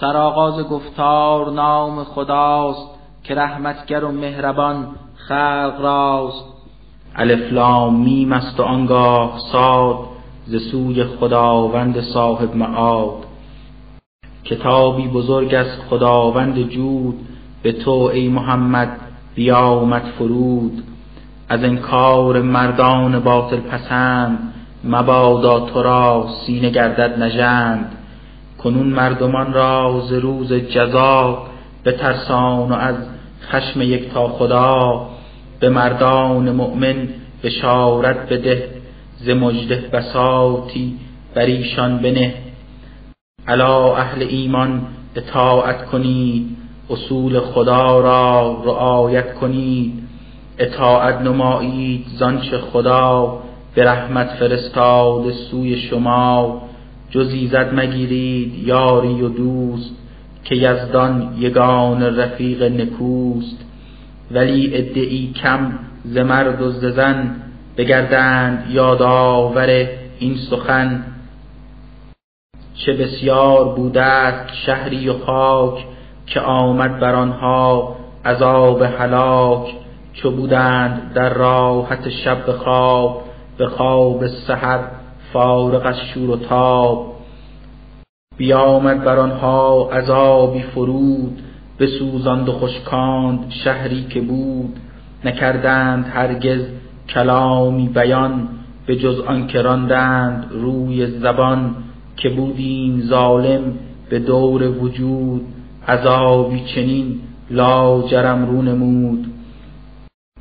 سرآغاز گفتار نام خداست که رحمتگر و مهربان خلق راست. الف لام میم است و آنگاه صاد ز سوی خداوند صاحب معاد. کتابی بزرگ از خداوند جود به تو ای محمد بیامد فرود. از انکار مردان باطل پسند مبادا تو را سینه گردد نژند. کنون مردمان را ز روز جزا بترسان و از خشم یکتا خدا. به مردان مؤمن بشارت بده ز مژده بساطی بر ایشان بنه. الا اهل ایمان اطاعت کنید اصول خدا را رعایت کنید. اطاعت نمایید زانچه خدا به رحمت فرستاد سوی شما. جز مگیرید یاری و دوست که یزدان یگان رفیق نکوست. ولی ادعی کم ز مرد و ز زن بگردند یادآور این سخن. چه بسیار بوده شهری و خاک که آمد بر آنها عذاب هلاک. چو بودند در راحت شب خواب به خواب سحر فارغ از شور و تاب. بیامد بر آنها عذابی فرود بسوزاند و خشکاند شهری که بود. نکردند هرگز کلامی بیان به جز آنکه راندند روی زبان. که بودیم ظالم به دور وجود عذابی چنین لاجرم رو نمود.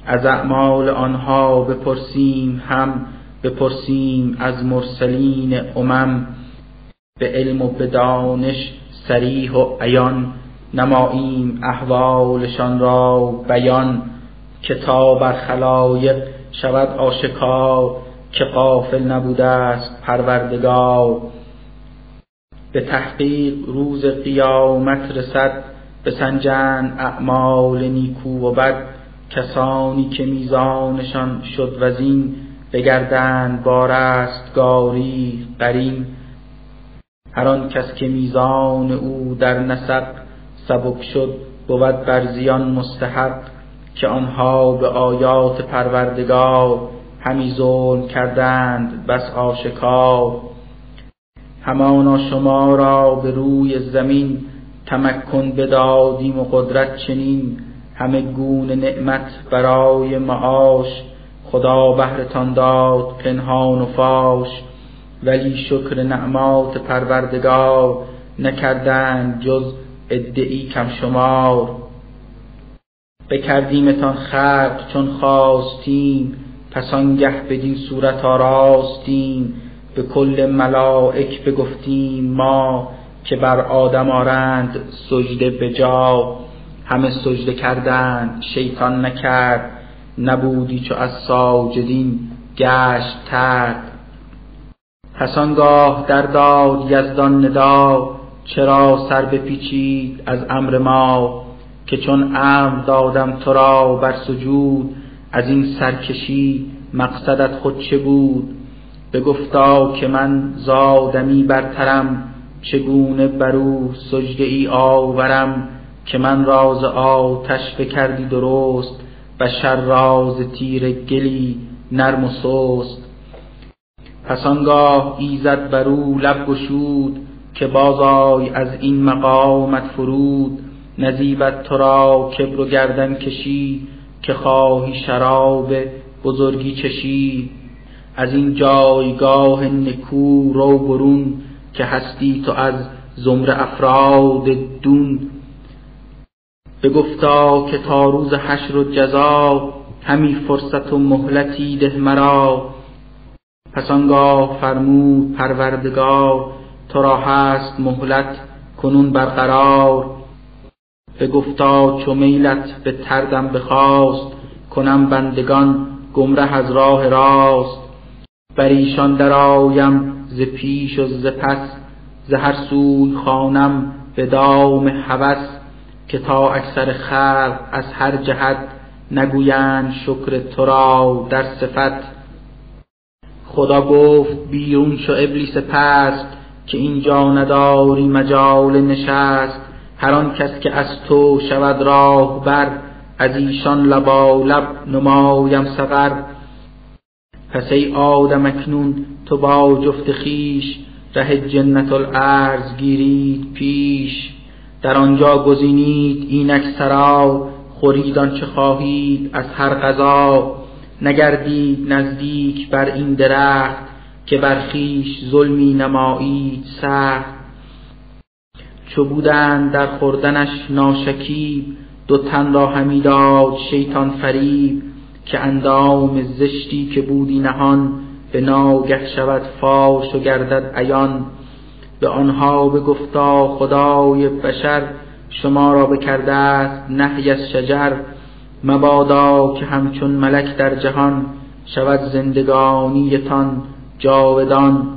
از اعمال آنها بپرسیم هم بپرسیم از مرسلین امم به علم و به دانش صریح و عیان. نماییم احوالشان را بیان. کتاب بر خلایق شود آشکار. که غافل نبوده است پروردگار. به تحقیق روز قیامت رسد. بسنجند اعمال نیکو و بد. کسانی که میزانشان شد وزین بگردند با رستگاری قرین. هر آن کس که میزان او در نسق سبک شد بود بر زیان مستحق که آنها به آیات پروردگار همی ظلم کردند بس آشکار. همانا شما را به روی زمین تمکن بدادیم و قدرت چنین. همه گونه نعمت برای معاش خدا بهرتان داد پنهان و فاش ولی شکر نعمات پروردگار نکردند جز ادعی کم شمار بکردیمتان خلق چون خواستیم پس آنگه بدین صورت آراستیم به کل ملائک بگفتیم ما که بر آدم آرند سجده به جا. همه سجده کردند شیطان نکرد. نبودی چو از ساجدین گشت ترد پس آنگاه در داد یزدان ندا چرا سر بپیچید از امر ما؟ که چون امر دادم تو را بر سجود از این سرکشی مقصدت خود چه بود؟ بگفتا که من زادمی برترم چگونه بر او سجده ای آورم که من راز آتش بکردی درست؟ بشر راز تیر گلی نرم و سست. پس آنگاه ایزد بر او لب گشود که بازای از این مقامت فرود. نزیبت تو را کبر و گردن کشی که خواهی شراب بزرگی چشی. از این جایگاه نکو رو برون که هستی تو از زمر افراد دون. بگفتا که تا روز حشر و جزا همی فرصت و مهلتی ده مرا. پس آنگاه فرمود پروردگار تو را هست مهلت کنون برقرار. بگفتا چو میلت به تردم بخواست کنم بندگان گمره از راه راست. بر ایشان درآیم ز پیش و ز پس ز هر سوی خوانم به دام هوس. که تا اکثر خلق از هر جهت نگویند شکر تو را در صفت. خدا گفت بیرون شو ابلیس پست که اینجا نداری مجال نشست. هر آن کس که از تو شود راه بر از ایشان لبا لب نمایم سقر. پس ای آدم اکنون تو با جفت خیش ره جنت الارض گیرید پیش. در آنجا گزینید اینک سرا خورید آنچه خواهید از هر غذا. نگردید نزدیک بر این درخت که بر خویش ظلمی نمایید سخت. چو بودند در خوردنش ناشکیب دو تن را همی داد شیطان فریب که اندام زشتی که بودی نهان به ناگه شود فاش و گردد عیان. به آنها بگفتا خدای بشر شما را بکرده است نهی از شجر مبادا که همچون ملک در جهان شود زندگانیتان جاودان.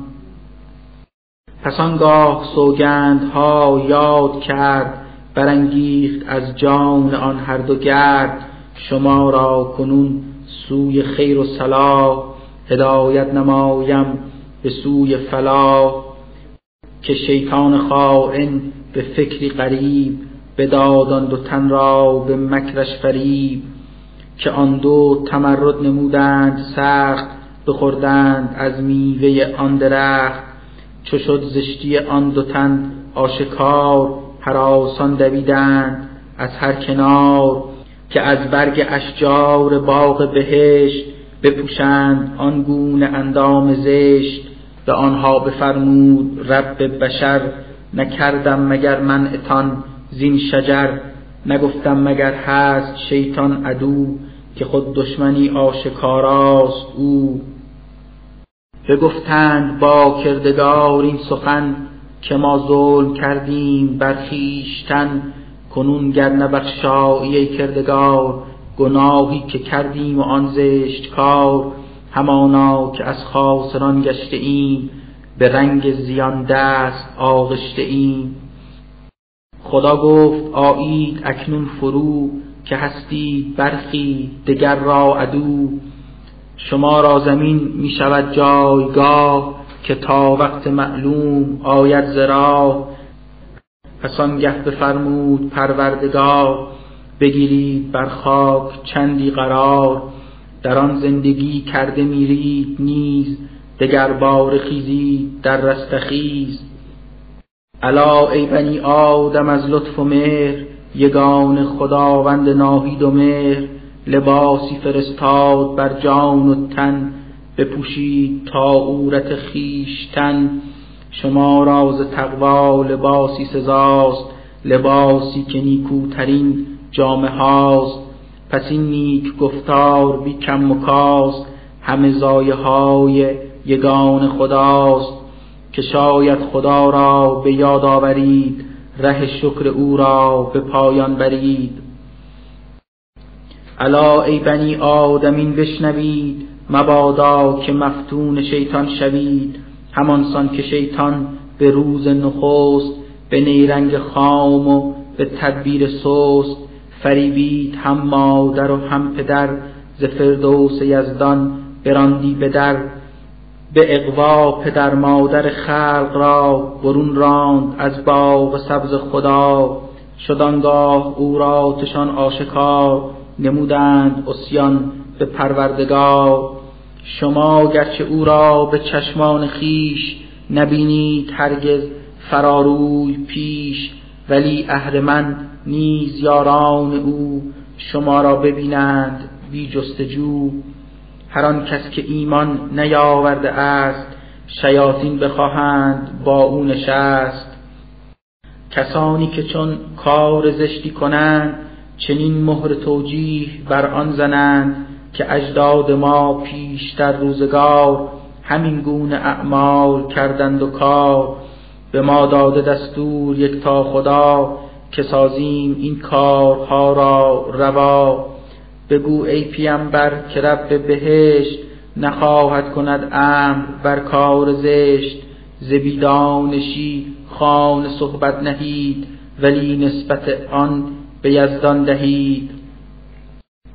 پس آنگاه سوگندها یاد کرد برانگیخت از جان آن هر دو گرد شما را کنون سوی خیر و صلاح هدایت نمایم به سوی فلاح. که شیطان خائن به فکری قریب بداد آن دو تن را به مکرش فریب که آن دو تمرد نمودند سخت بخوردند از میوه آن درخت. چو شد زشتی آن دو تن آشکار هراسان دویدند از هر کنار که از برگ اشجار باغ بهشت بپوشند آن گونه اندام زشت. به آنها بفرمود رب بشر نکردم مگر من اتان زین شجر نگفتم مگر هست شیطان عدو که خود دشمنی آشکاراست او. بگفتند با کردگار این سخن که ما ظلم کردیم بر خویشتن کنون گر نبخشایی ای کردگار گناهی که کردیم و آن زشت کار همانا که از خاسران گشته ایم به رنگ زیان دست آغشته ایم. خدا گفت آیید اکنون فرو که هستید برخی دگر را عدو. شما را زمین می شود جایگاه که تا وقت معلوم آید زرا پس آنگه بفرمود پروردگار بگیرید بر خاک چندی قرار. در آن زندگی کرده میرید نیز دگر بار خیزید در رستخیز. الا ای بنی آدم از لطف و مهر یگان خداوند ناهید و مهر. لباسی فرستاد بر جان و تن بپوشید تا عورت خیشتن شما را ز تقوا لباسی سزاست لباسی که نیکوترین جامه هاست. پس این نیک گفتار بی کم و کاست همه زایه های یگان خداست. که شاید خدا را به یاد آورید ره شکر او را به پایان برید. الا ای بنی آدمین بشنوید مبادا که مفتون شیطان شوید. همانسان که شیطان به روز نخست به نیرنگ خام و به تدبیر سست. فریبید هم مادر و هم پدر ز فردوس یزدان براندی به در به اقوا پدر مادر خلق را برون راند از باغ سبز خدا. شدانگاه او را تشان آشکار نمودند اسیان به پروردگار. شما گرچه او را به چشمان خیش نبینید هرگز فراروی پیش ولی اهرمن نیز یاران او شما را ببینند بی جستجو. هر آن کس که ایمان نیاورده است شیاطین بخواهند با او نشست. کسانی که چون کار زشتی کنند چنین مهر توجیه بر آن زنند که اجداد ما پیشتر روزگار همین گونه اعمال کردند و کار. به ما داده دستور یک تا خدا که سازیم این کارها را روا. بگو ای پیامبر که رب بهشت نخواهد کند امر بر کار زشت. زبیدانشی خان صحبت نهید ولی نسبت آن به یزدان دهید.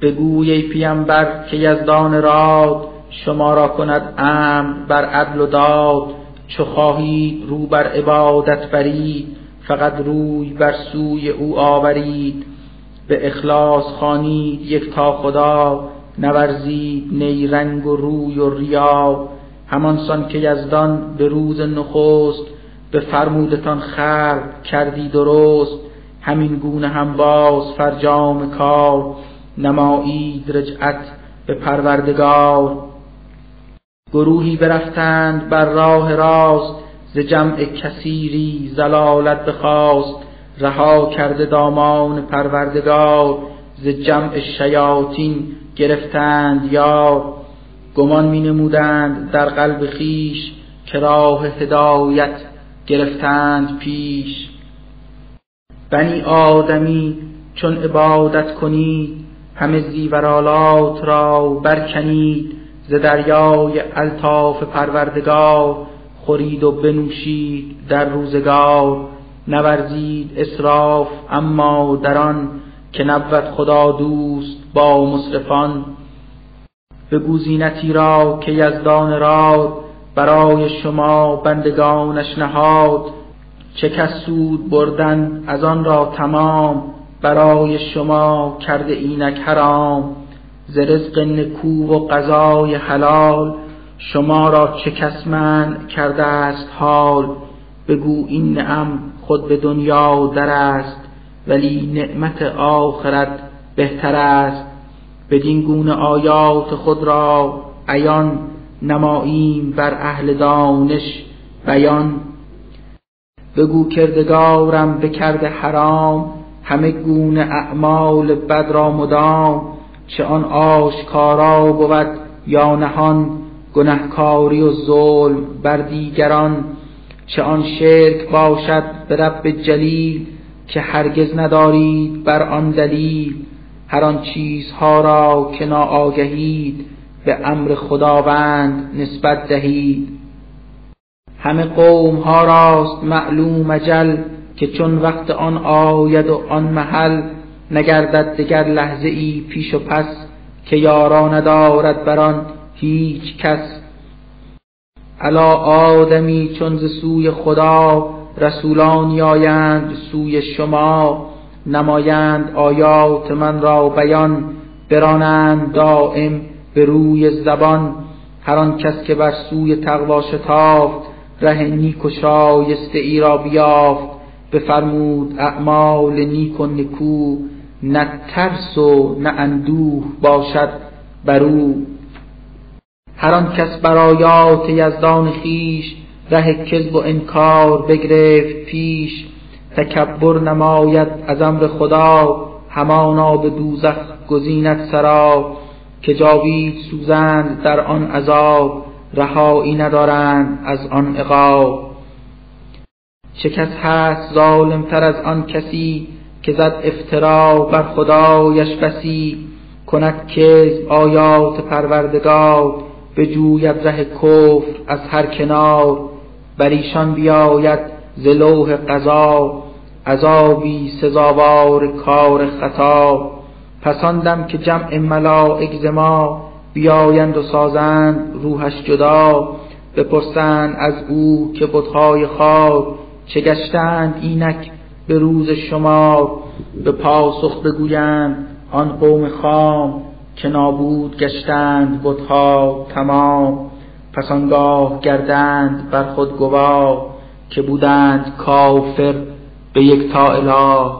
بگوی ای پیامبر که یزدان راد شما را کند امر بر عدل و داد. چو خواهید رو بر عبادت برید فقط روی بر سوی او آورید. به اخلاص خوانید یک تا خدا نورزید نیرنگ و روی و ریا. همانسان که یزدان به روز نخست به فرمودتان خلق کردی درست. همین گونه هم باز فرجام کار نمایید رجعت به پروردگار. گروهی برفتند بر راه راست ز جمع کثیری زلالت بخواست رها کرده دامان پروردگار ز جمع شیاطین گرفتند یار. گمان می نمودند در قلب خیش که راه هدایت گرفتند پیش. بنی آدمی چون عبادت کنید همه زیورالات را برکنید ز دریای الطاف پروردگار. خورید و بنوشید در روزگار نورزید اسراف اما در آن که نبود خدا دوست با مصرفان. به گوزینتی را که یزدان راد برای شما بندگانش نهاد. چه کس سود بردن از آن را تمام برای شما کرده اینک حرام. ز رزق نکو و غذای حلال شما را چه کس من کرده است حال؟ بگو این نعم خود به دنیا در است ولی نعمت آخرت بهتر است. بدین گونه آیات خود را عیان نماییم بر اهل دانش بیان. بگو کردگارم بکرده حرام همه گونه اعمال بد را مدام. چه آن آشکارا بود یا نهان گنهکاری و ظلم بر دیگران چه آن شرک باشد به رب جلیل که هرگز ندارید بر آن دلیل. هر آن چیزها را که ناآگهید به امر خداوند نسبت دهید. همه قوم ها راست معلوم اجل که چون وقت آن آید و آن محل نگردد دگر لحظه ای پیش و پس که یارا ندارد بر آن. هیچ کس. الا آدمی چون ز سوی خدا رسولانی آیند سوی شما نمایند آیات من را بیان برانند دائم به روی زبان. هر آن کس که بر سوی تقوا شتافت ره نیک و شایسته ای را بیافت. بفرمود اعمال نیک و نکو نه ترس و نه اندوه باشد بر او. هر آن کس بر آیات یزدان خیش ره کذب و انکار بگرفت پیش. تکبر نماید از امر خدا همانا به دوزخ گزیند سرا. که جاوید سوزند در آن عذاب رهایی ندارند از آن عقاب. چه کس هست ظالم تر از آن کسی که زد افترا بر خدایش بسی. کند که آیات پروردگار. بجوید ره کفر از هر کنار بر ایشان بیاید ز لوح قضا عذابی سزاوار کار خطا. پساندم که جمع ملائک ما بیایند و سازند روحش جدا بپرسند از او که بتهای خار چه گشتند اینک به روز شما به پاسخ بگویند آن قوم خام. که نابود گشتند بتها تمام پس آنگاه گردند بر خود گواه که بودند کافر به یک تا اله.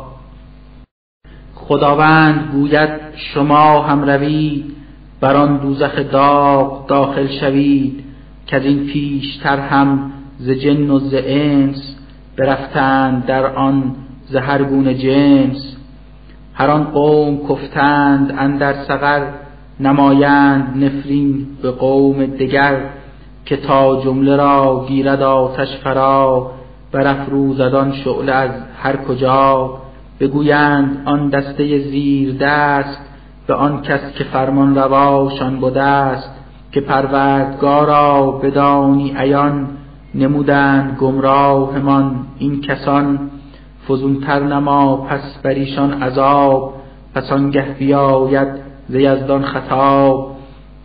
خداوند گوید شما هم روید بر آن دوزخ داغ داخل شوید که از این پیشتر هم ز جن و ز انس برفتند در آن ز هر جنس. هر آن قوم کفتند اندر سقر نمایند نفرین به قوم دگر که تا جمله را گیرد آتش فرا برافروزد آن شعله از هر کجا. بگویند آن دسته زیر دست به آن کس که فرمان رواشان بوده است که پروردگارا بدانی عیان نمودند گمراهمان این کسان. فزونتر نما پس بر ایشان عذاب. پس آنگه بیاید ز یزدان خطاب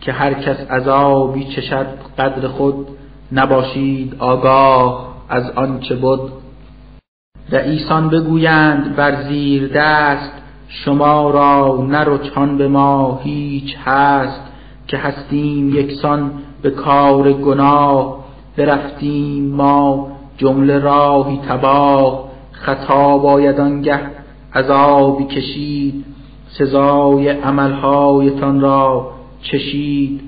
که هر کس عذابی چشد قدر خود نباشید آگاه از آنچه بود رئیسان بگویند بر زیر دست شما را نرچان به ما هیچ هست که هستیم یکسان به کار گناه. برفتیم ما جمله راهی تباه خطا باید آنگه عذابی کشید سزای عملهایتان را چشید.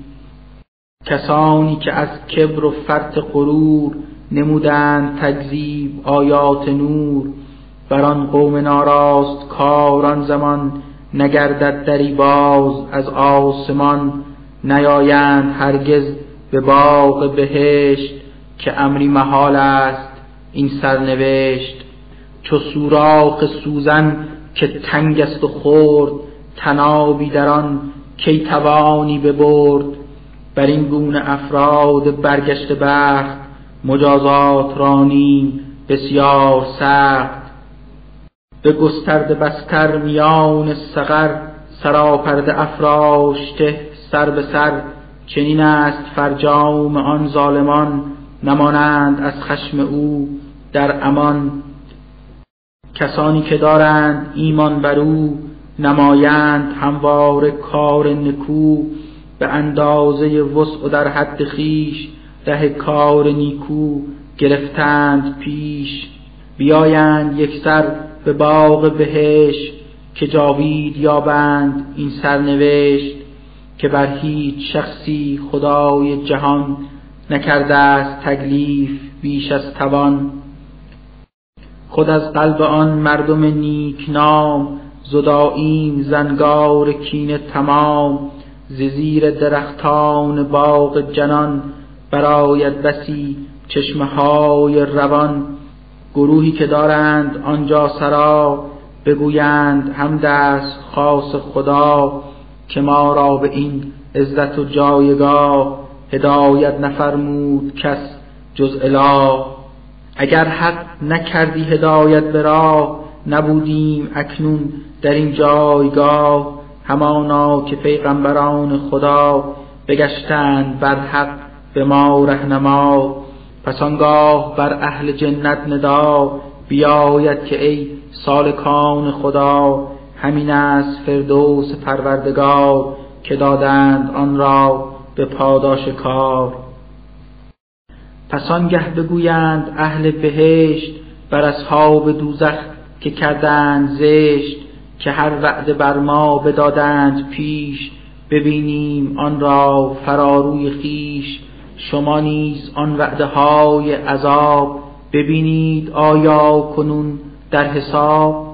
کسانی که از کبر و فرط غرور نمودند تکذیب آیات نور. بر آن قوم ناراست کاران زمان نگردد دری باز از آسمان. نیایند هرگز به باغ بهشت که امری محال است این سرنوشت. چو سوراخ سوزن که تنگ است و خورد تنابی در آن کی توانی ببرد. بر این گونه افراد برگشت بخت مجازات رانیم بسیار سخت. به گسترده بستر میان سقر سراپرده افراشته سر به سر. چنین است فرجام آن ظالمان نمانند از خشم او در امان. کسانی که دارند ایمان بر او نمایند هموار کار نکو به اندازه وسع و در حد خیش ره کار نیکو گرفتند پیش. بیایند یک سر به باغ بهش که جاوید یابند این سرنوشت که بر هیچ شخصی خدای جهان نکرده است تکلیف بیش از توان. خود از قلب آن مردم نیک نام زداییم زنگار کین تمام. ز زیر درختان باغ جنان براید بسی چشمه های روان. گروهی که دارند آنجا سرا بگویند هم دست خاص خدا که ما را به این عزت و جایگاه هدایت نفرمود کس جز اله. اگر حق نکردی هدایت به راه نبودیم اکنون در این جایگاه. همانا که پیغمبران خدا بگشتند بر حق به ما رهنما. پس آنگاه بر اهل جنت ندا بیاید که ای سالکان خدا همین است فردوس پروردگار که دادند آن را به پاداش کار. پس آنگه بگویند اهل بهشت بر اصحاب دوزخ که کردند زشت که هر وعده بر ما بدادند پیش ببینیم آن را فراروی خیش شما نیز آن وعده های عذاب ببینید آیا کنون در حساب؟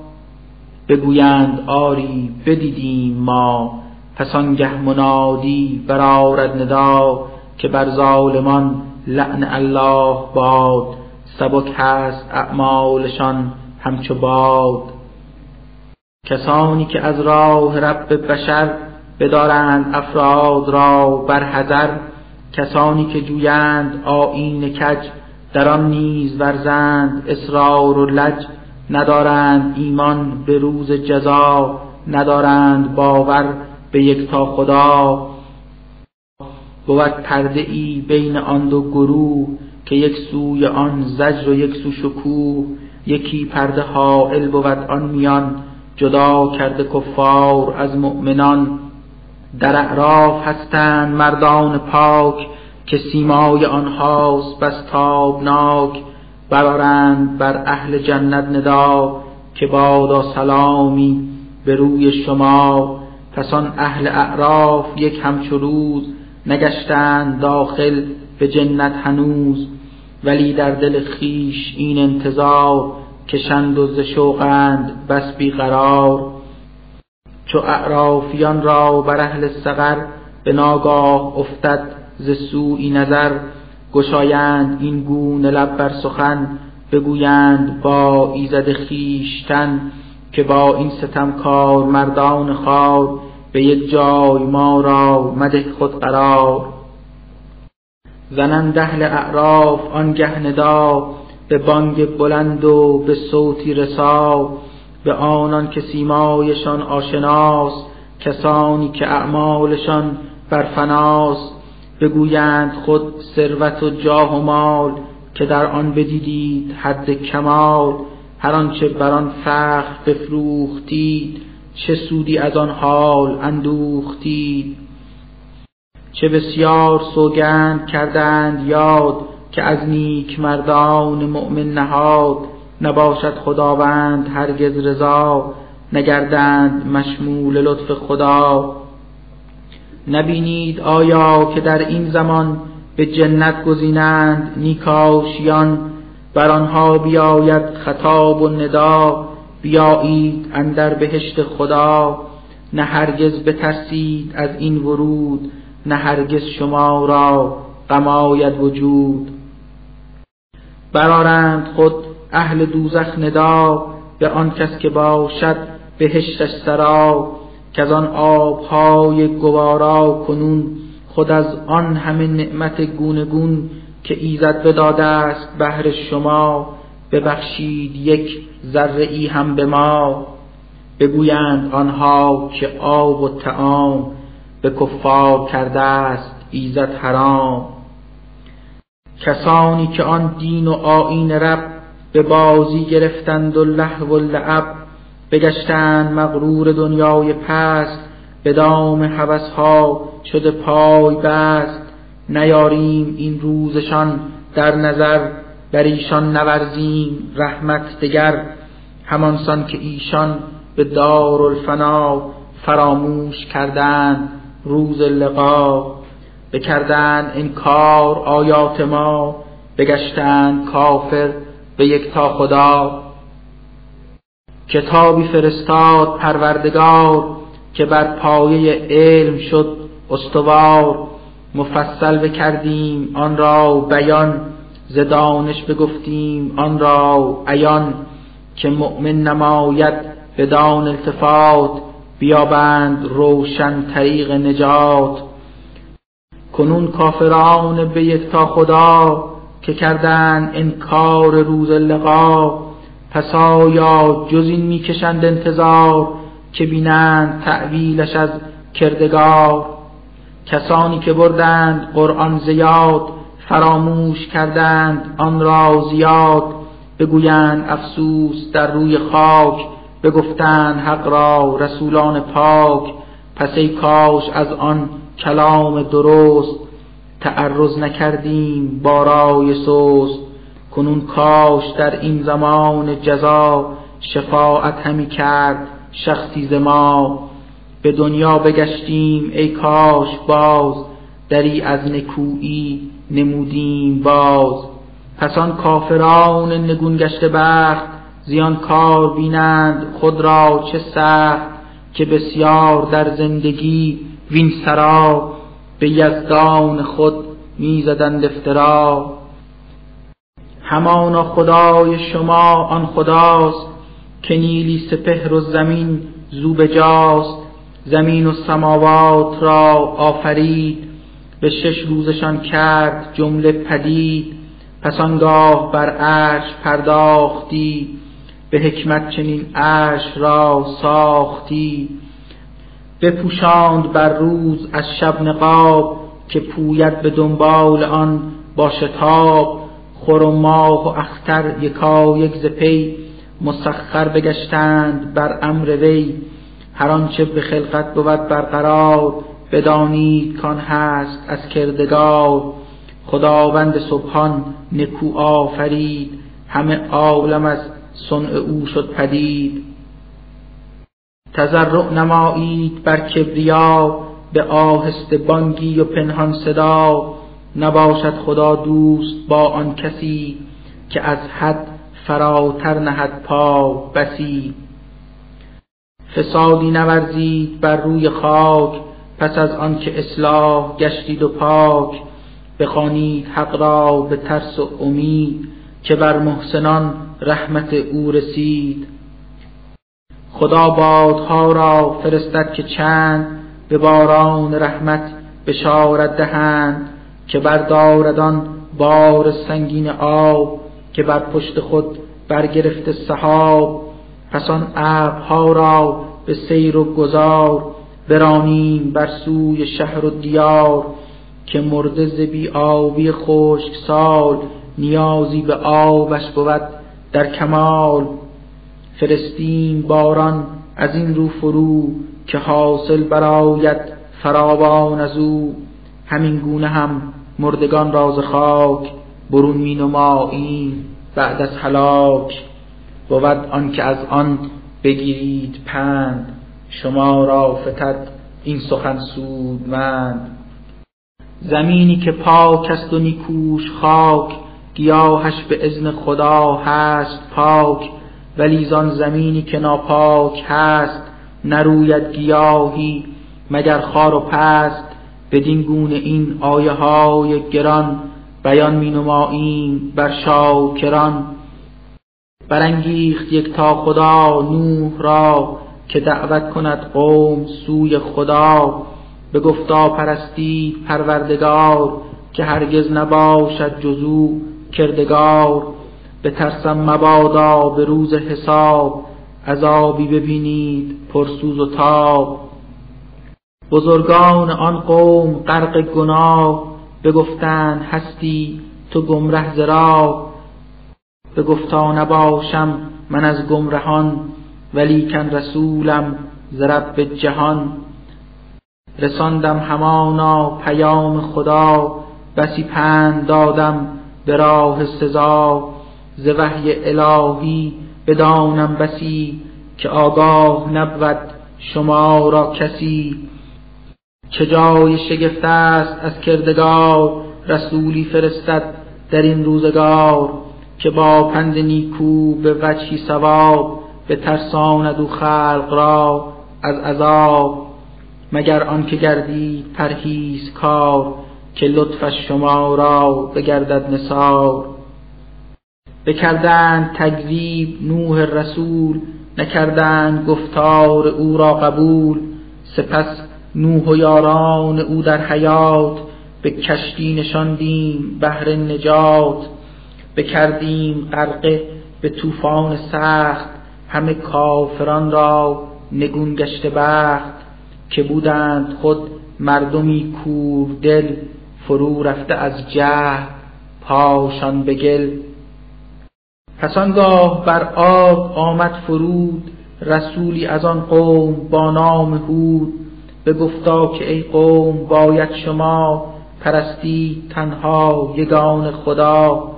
بگویند آری بدیدیم ما. پس آنگه منادی برآرد ندا که بر ظالمان لعن الله باد سبک هست اعمالشان همچو باد. کسانی که از راه رب بشر بدارند افراد را بر حذر کسانی که جویند آیین کج در آن نیز ورزند اصرار و لج. ندارند ایمان به روز جزا ندارند باور به یک تا خدا. بود پرده ای بین آن دو گروه که یک سوی آن زجر و یک سو شکوه یکی پرده حائل بود آن میان جدا کرده کفار از مؤمنان. در اعراف هستند مردان پاک که سیمای آنهاست بس تابناک. برارند بر اهل جنت ندا که بادا سلامی به روی شما. پس اهل اعراف یک همچو روز نگشتند داخل به جنت هنوز ولی در دل خیش این انتظار کشند و ز شوقند بس بیقرار. چو اعرافیان را بر اهل سقر به ناگاه افتد ز سوی نظر گشایند این گونه لب بر سخن بگویند با ایزد خیشتن که با این ستمکار مردان خار به یک جای ما را مده خود قرار. زنند اهل اعراف آنگه ندا به بانگ بلند و به صوتی رسا. به آنان که سیمایشان آشناست کسانی که اعمالشان بر فناست. بگویند خود ثروت و جاه و مال که در آن بدیدید حد کمال. هر آنچه بر آن فخر بفروختید چه سودی از آن حال اندوختید چه بسیار سوگند کردند یاد که از نیک مردان مؤمن نهاد نباشد خداوند هرگز رضا نگردند مشمول لطف خدا. نبینید آیا که در این زمان به جنت گزینند نیکاشیان بر آنها بیاید خطاب و ندا. بیایید اندر بهشت خدا نه هرگز بترسید از این ورود نه هرگز شما را غم وجود. برارند خود اهل دوزخ ندا به آن کس که باشد بهشتش سرا که از آن آبهای گوارا کنون خود از آن همه نعمت گونگون که ایزد بداده است بهر شما. ببخشید یک ذره ای هم به ما بگویند آنها که آب و تعام به کفار کرده است ایزد حرام. کسانی که آن دین و آین رب به بازی گرفتند و لحو و لعب بگشتند مغرور دنیای پست به دام ها شده پای بست. نیاریم این روزشان در نظر بر ایشان نورزیم رحمت دگر همانسان که ایشان به دار الفنا فراموش کردند روز لقا بکردند انکار آیات ما بگشتند کافر به یک تا خدا. کتابی فرستاد پروردگار که بر پایه علم شد استوار مفصل بکردیم آن را بیان ز دانش بگفتیم آن را عیان که مؤمن نماید بدان التفات بیابند روشن طریق نجات. کنون کافران به یکتا خدا که کردند انکار روز لقا پس آیا جز این می‌کشند انتظار که بینند تعویلش از کردگار؟ کسانی که بردند قرآن زیاد فراموش کردند آن را زیاد بگویند افسوس در روی خاک بگفتند حق را رسولان پاک. پس ای کاش از آن کلام درست تعرض نکردیم بارای سوست کنون کاش در این زمان جزا شفاعت همی کرد شخصی ز ما. به دنیا بگشتیم ای کاش باز دری از نکویی نمودیم باز. پس آن کافران نگون گشته بخت. زیان کار بینند خود را چه سخت که بسیار در زندگی وین سرا به یزدان خود می‌زدند افترا. همانا خدای شما آن خداست که نیلی سپهر و زمین زو بجاست زمین و سماوات را آفرید. به شش روزشان کرد جمله پدید. پس آنگاه بر عرش پرداختی به حکمت چنین عرش را ساختی. بپوشاند بر روز از شب نقاب که پوید به دنبال آن با شتاب. خور و ماه و اختر یکا یک ز پی مسخر بگشتند بر امر وی. هر آنچه به خلقت بود برقرار بدانید کان هست از کردگار. خداوند سبحان نکو آفرید. همه عالم از صنع او شد پدید. تضرع نمایید بر کبریا. به آهسته بانگی و پنهان صدا. نباشد خدا دوست با آن کسی که از حد فراتر نهد پا بسی. فسادی نورزید بر روی خاک. پس از آن که اصلاح گشتید و پاک بخوانید حق را به ترس و امید که بر محسنان رحمت او رسید. خدا بادها را فرستد که چند به باران رحمت بشارت دهند که برداردان بار سنگین آب که بر پشت خود برگرفت سحاب. پس آن ابرها را به سیر و گذار برانیم بر سوی شهر و دیار که مرده ز بی آبی خشک سال نیازی به آبش بود در کمال. فرستیم باران از این رو فرو که حاصل براید فراوان از او. همین گونه هم مردگان راز خاک برون می نماییم بعد از هلاک. بود آنکه از آن بگیرید پند. شما را فتد این سخن سودمند. زمینی که پاک است و نیکوش خاک گیاهش به اذن خدا هست پاک. ولی زان زمینی که ناپاک هست نروید گیاهی مگر خار و پست. بدین گونه این آیه های گران بیان می نماییم بر شاکران. برانگیخت یک تا خدا نوح را که دعوت کند قوم سوی خدا به گفتا پرستید پروردگار که هرگز نباشد جزو کردگار. به ترسم مبادا به روز حساب عذابی ببینید پرسوز و تاب. بزرگان آن قوم غرق گناه بگفتند هستی تو گمره زرا گفتا نباشم من از گمرهان ولیکن رسولم ز رب جهان. رساندم همانا پیام خدا بسی پند دادم به راه سزا. ز وحی الهی بدانم بسی که آگاه نبود شما را کسی. چه جای شگفت است از کردگار رسولی فرستد در این روزگار. که با پند نیکو به وجهی ثواب به ترساند و خلق را از عذاب مگر آنکه گردید پرهیز کار که لطفش شما را بگردد نثار. بکردند تکذیب نوح رسول نکردند گفتار او را قبول. سپس نوح و یاران او در حیات به کشتی نشاندیم بهر نجات. بکردیم غرقه به طوفان سخت همه کافران را نگون گشته بخت که بودند خود مردمی کور دل فرو رفته از جهل پاشان به گل. پس بر آب آمد فرود رسولی از آن قوم با نام هود. به گفتا که ای قوم باید شما پرستی تنها یگان خدا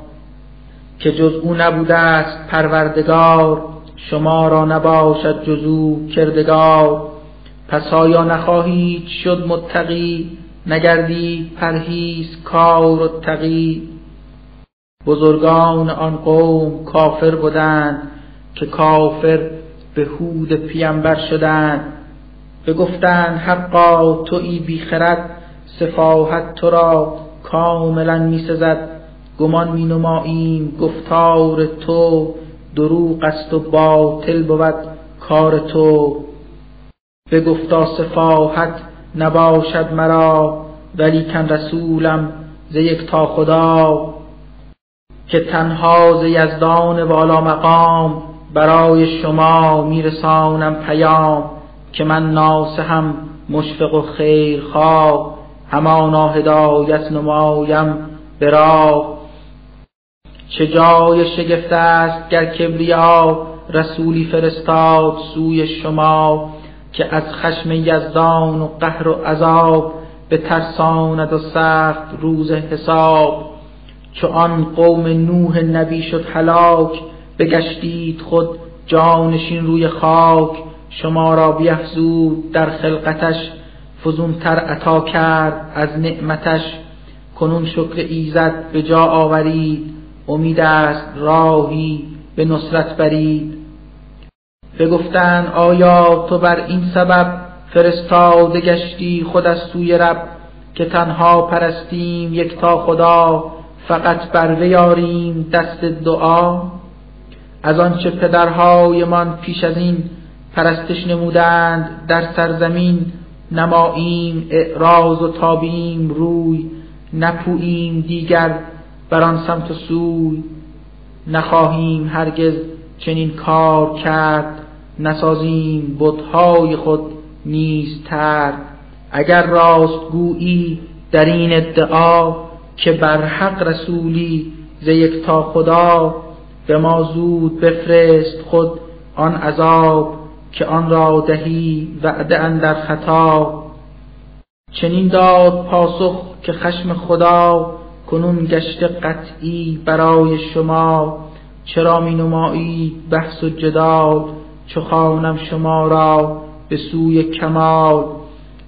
که جز او نبوده است پروردگار. شما را نباشد جز او کردگار. پس آیا نخواهید شد متقی؟ نگردید پرهیز کار و تقی. بزرگان آن قوم کافر بودند که کافر به هود پیامبر شدند. بگفتند حقا تویی بیخرد سفاهت تو را کاملا می سزد گمان می نماییم گفتار تو دروغ است و باطل بود کار تو. بگفتا سفاهت نباشد مرا ولیکن رسولم ز یک تا خدا که تنها ز یزدان والا مقام برای شما میرسانم پیام که من ناسهم مشفق و خیرخواه همانا هدایت نمایم به راه. چه جای شگفت است گر کبریا رسولی فرستاد سوی شما که از خشم یزدان و قهر و عذاب به ترساند و سخت روز حساب. چو آن قوم نوح نبی شد هلاک بگشتید خود جانشین روی خاک. شما را بیفزود در خلقتش فزونتر عطا کرد از نعمتش. کنون شکر ایزد به جا آورید امید است راهی به نصرت برید. بگفتند آیا تو بر این سبب فرستاده گشتی خود از سوی رب که تنها پرستیم یک تا خدا فقط بر ویاریم دست دعا؟ از آنچه پدرهایمان پیش از این پرستش نمودند در سرزمین نماییم اعراض و تابیم روی نپوییم دیگر بر آن سمت و سوی نخواهیم هرگز چنین کار کرد نسازیم بتهای خود نیز تر اگر راست گویی در این ادعا که بر حق رسولی ز تا خدا به ما زود بفرست خود آن عذاب که آن را دهی وعده اندر خطا. چنین داد پاسخ که خشم خدا کنون گشته قطعی برای شما چرا می نمایی بحث و جدال؟ چو خوانم شما را به سوی کمال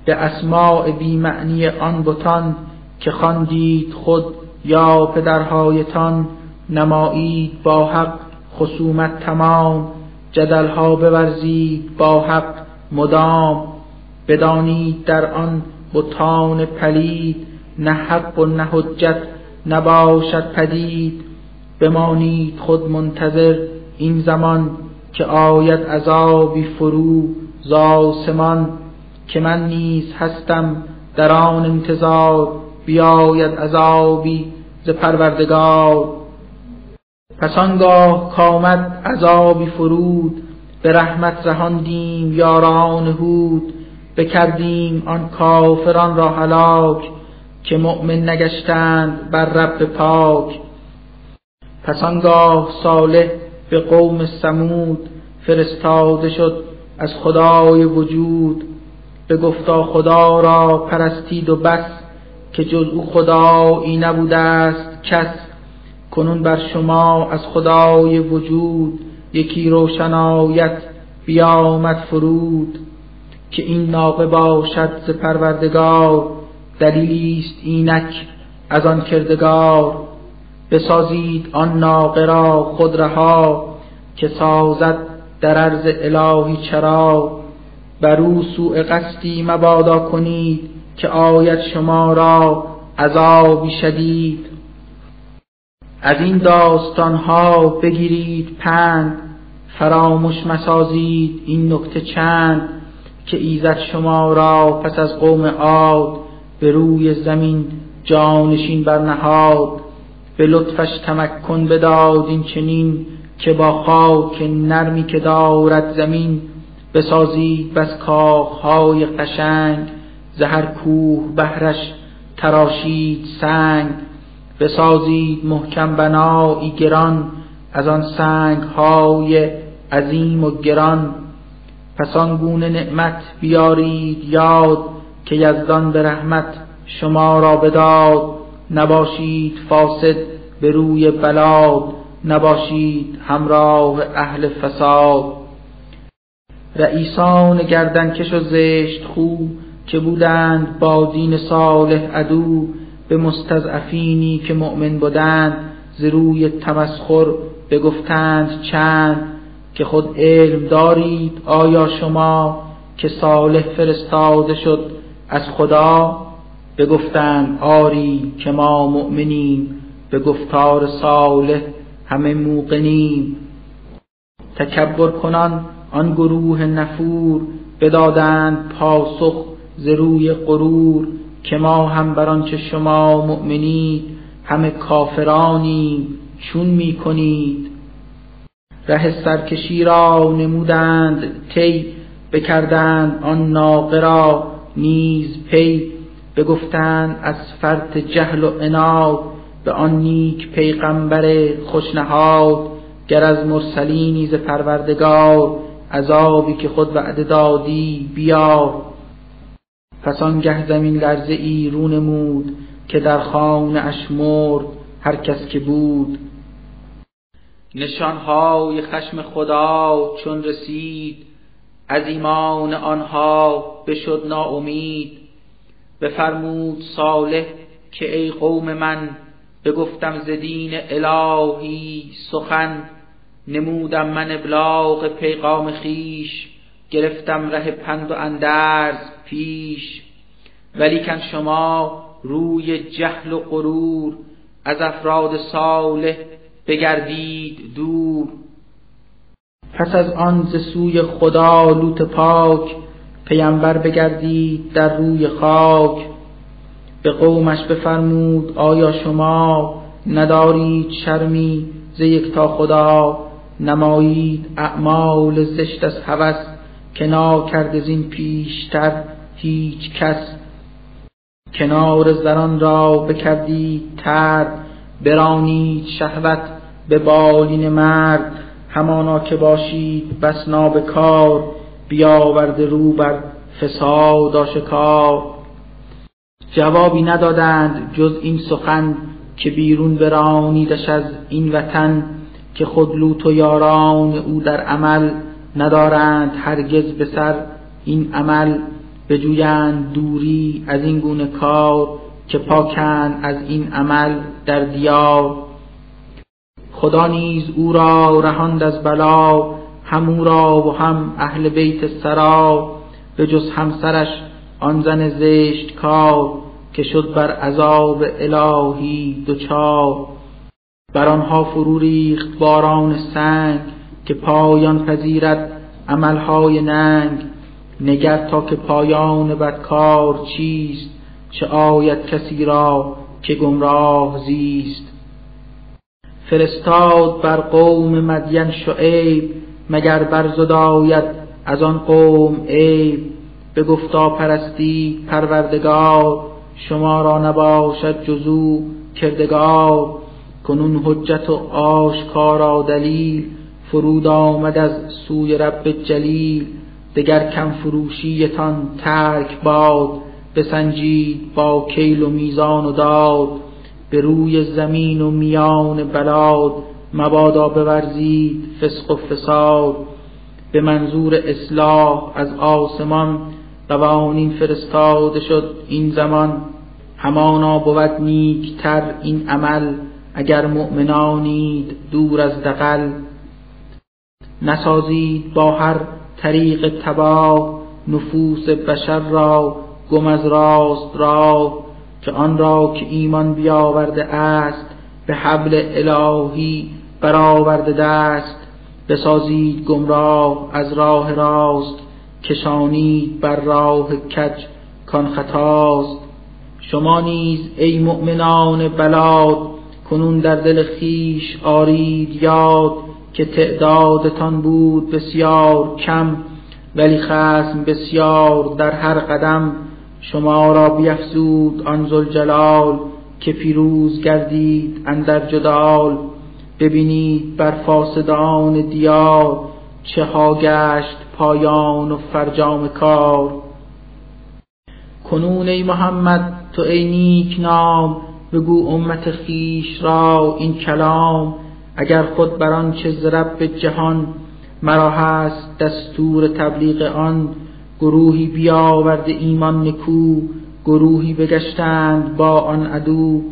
به اسماع بی معنی آن بتان که خواندید خود یا پدرهایتان نمایید با حق خصومت تمام جدلها بورزید با حق مدام بدانید در آن بتان پلید نه حق و نه حجت نباشد پدید. بمانید خود منتظر این زمان که آید عذابی فرو زاسمان که من نیز هستم در آن انتظار بیاید عذابی ز پروردگار. پس آنگاه کامد عذابی فرود به رحمت رهاندیم یاران هود بکردیم آن کافران را هلاک. که مؤمن نگشتند بر رب پاک. پس آنگاه صالح به قوم سمود فرستاده شد از خدای وجود. به گفتا خدا را پرستید و بس که جز او خدایی نبوده است کس. کنون بر شما از خدای وجود یکی روشنایت بیامد فرود. که این ناقه باشد ز پروردگار دلیلی است اینک از آن کردگار بسازید آن ناقه را خود رها که سازد در عرض الهی چرا. بر او سوء قصدی مبادا کنید که آید شما را عذابی شدید. از این داستان ها بگیرید پند فراموش مسازید این نکته چند که ایزد شما را پس از قوم عاد به روی زمین جانشین برنهاد به لطفش تمکن بداد این چنین که با خاک نرمی که دارد زمین بسازید بس کاخهای قشنگ زهر کوه بهرش تراشید سنگ بسازید محکم بنایی گران از آن سنگ های عظیم و گران. پس آن گونه نعمت بیارید یاد که یزدان به رحمت شما را بداد نباشید فاسد به روی بلاد نباشید همراه اهل فساد. رئیسان گردنکش و زشت خو که بودند با دین صالح عدو به مستضعفینی که مؤمن بودند ز روی تمسخر بگفتند چند که خود علم دارید آیا شما که صالح فرستاده شد از خدا بگفتند آری که ما مؤمنیم به گفتار صالح همه موقنیم. تکبر کنان آن گروه نفور بدادند پاسخ ز روی غرور که ما هم بر آنچه شما مؤمنید همه کافرانیم چون می کنید؟ ره سرکشی را نمودند تی بکردند آن ناقه را. نیز پی بگفتند از فرط جهل و عناد به آن نیک پیغمبر خوشنهاد گر از مرسلینی ز پروردگار عذابی که خود وعده دادی بیا پس آنگه زمین لرزه ای رو که در خانه اش مرد هر کس که بود. نشانهای خشم خدا چون رسید از ایمان آنها بشد ناامید. بفرمود صالح که ای قوم من بگفتم ز دین الهی سخن. نمودم من ابلاغ پیغام خیش گرفتم ره پند و اندرز پیش. ولیکن شما روی جهل و غرور از افراد صالح بگردید دور. پس از آن ز سوی خدا لوط پاک پیمبر بگردید در روی خاک. به قومش بفرمود آیا شما ندارید شرمی ز تا خدا؟ نمایید اعمال زشت از هوس که کرد زین پیشتر هیچ کس. کنار زران را بکردید ترد برانید شهوت به بالین مرد. همانا که باشید بس کار بیاورده رو بر فساد آشکار جوابی ندادند جز این سخن که بیرون برانیدش از این وطن که خود لوط و یاران او در عمل ندارند. هرگز به سر این عمل بجویند. دوری از این گونه کار که پاکند از این عمل در دیار. خدا نیز او را رهاند از بلا هم او را و هم اهل بیت سرا به جز همسرش آن زن زشت کار که شد بر عذاب الهی دچار بر آنها فرو ریخت باران سنگ که پایان پذیرد عملهای ننگ. نگر تا که پایان بدکار چیست چه آید کسی را که گمراه زیست. فرستاد بر قوم مدین شعیب مگر بر زداید از آن قوم عیب به گفتا پرستی پروردگار شما را نباشد جزو کردگار. کنون حجت و آشکارا دلیل فرود آمد از سوی رب جلیل. دگر کم فروشیتان ترک باد بسنجید با کیل و میزان و داد. به روی زمین و میان بلاد مبادا بورزید فسق و فساد به منظور اصلاح از آسمان قوانین فرستاده شد این زمان. همانا بود نیکتر این عمل اگر مؤمنانید دور از دقل نسازید با هر طریق تباه نفوس بشر را گم از راست را که آن را که ایمان بیاورده است به حبل الهی برآورده دست بسازید گمراه از راه راست کشانید بر راه کج کان خطاست. شما نیز ای مؤمنان بلاد کنون در دل خیش آرید یاد که تعدادتان بود بسیار کم ولی خسم بسیار در هر قدم. شما را بیفزود آن زلجلال که پیروز گردید اندر جدال. ببینید بر فاسدان دیار چه ها گشت پایان و فرجام کار. کنون ای محمد تو ای نیک نام بگو امت خیش را این کلام. اگر خود بر آنچه ز رب جهان مرا هست دستور تبلیغ آن. گروهی بیاورده ایمان نکو گروهی بگشتند با آن عدو.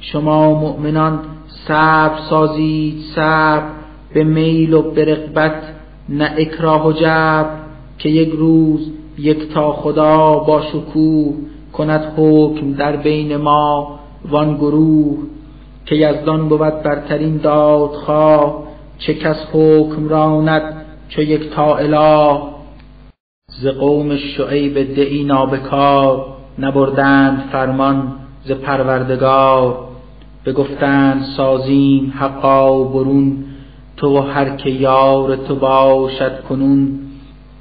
شما مؤمنان صبر سازید صبر به میل و به رغبت نه اکراه و جبر که یک روز یک تا خدا با شکوه کند حکم در بین ما وان گروه که یزدان بود برترین دادخواه چه کس حکم راند چو یک تا اله. ز قوم شعیب دعی نابکار نبردند فرمان ز پروردگار. بگفتند سازیم حقا برون تو و هر که یار تو باشد کنون.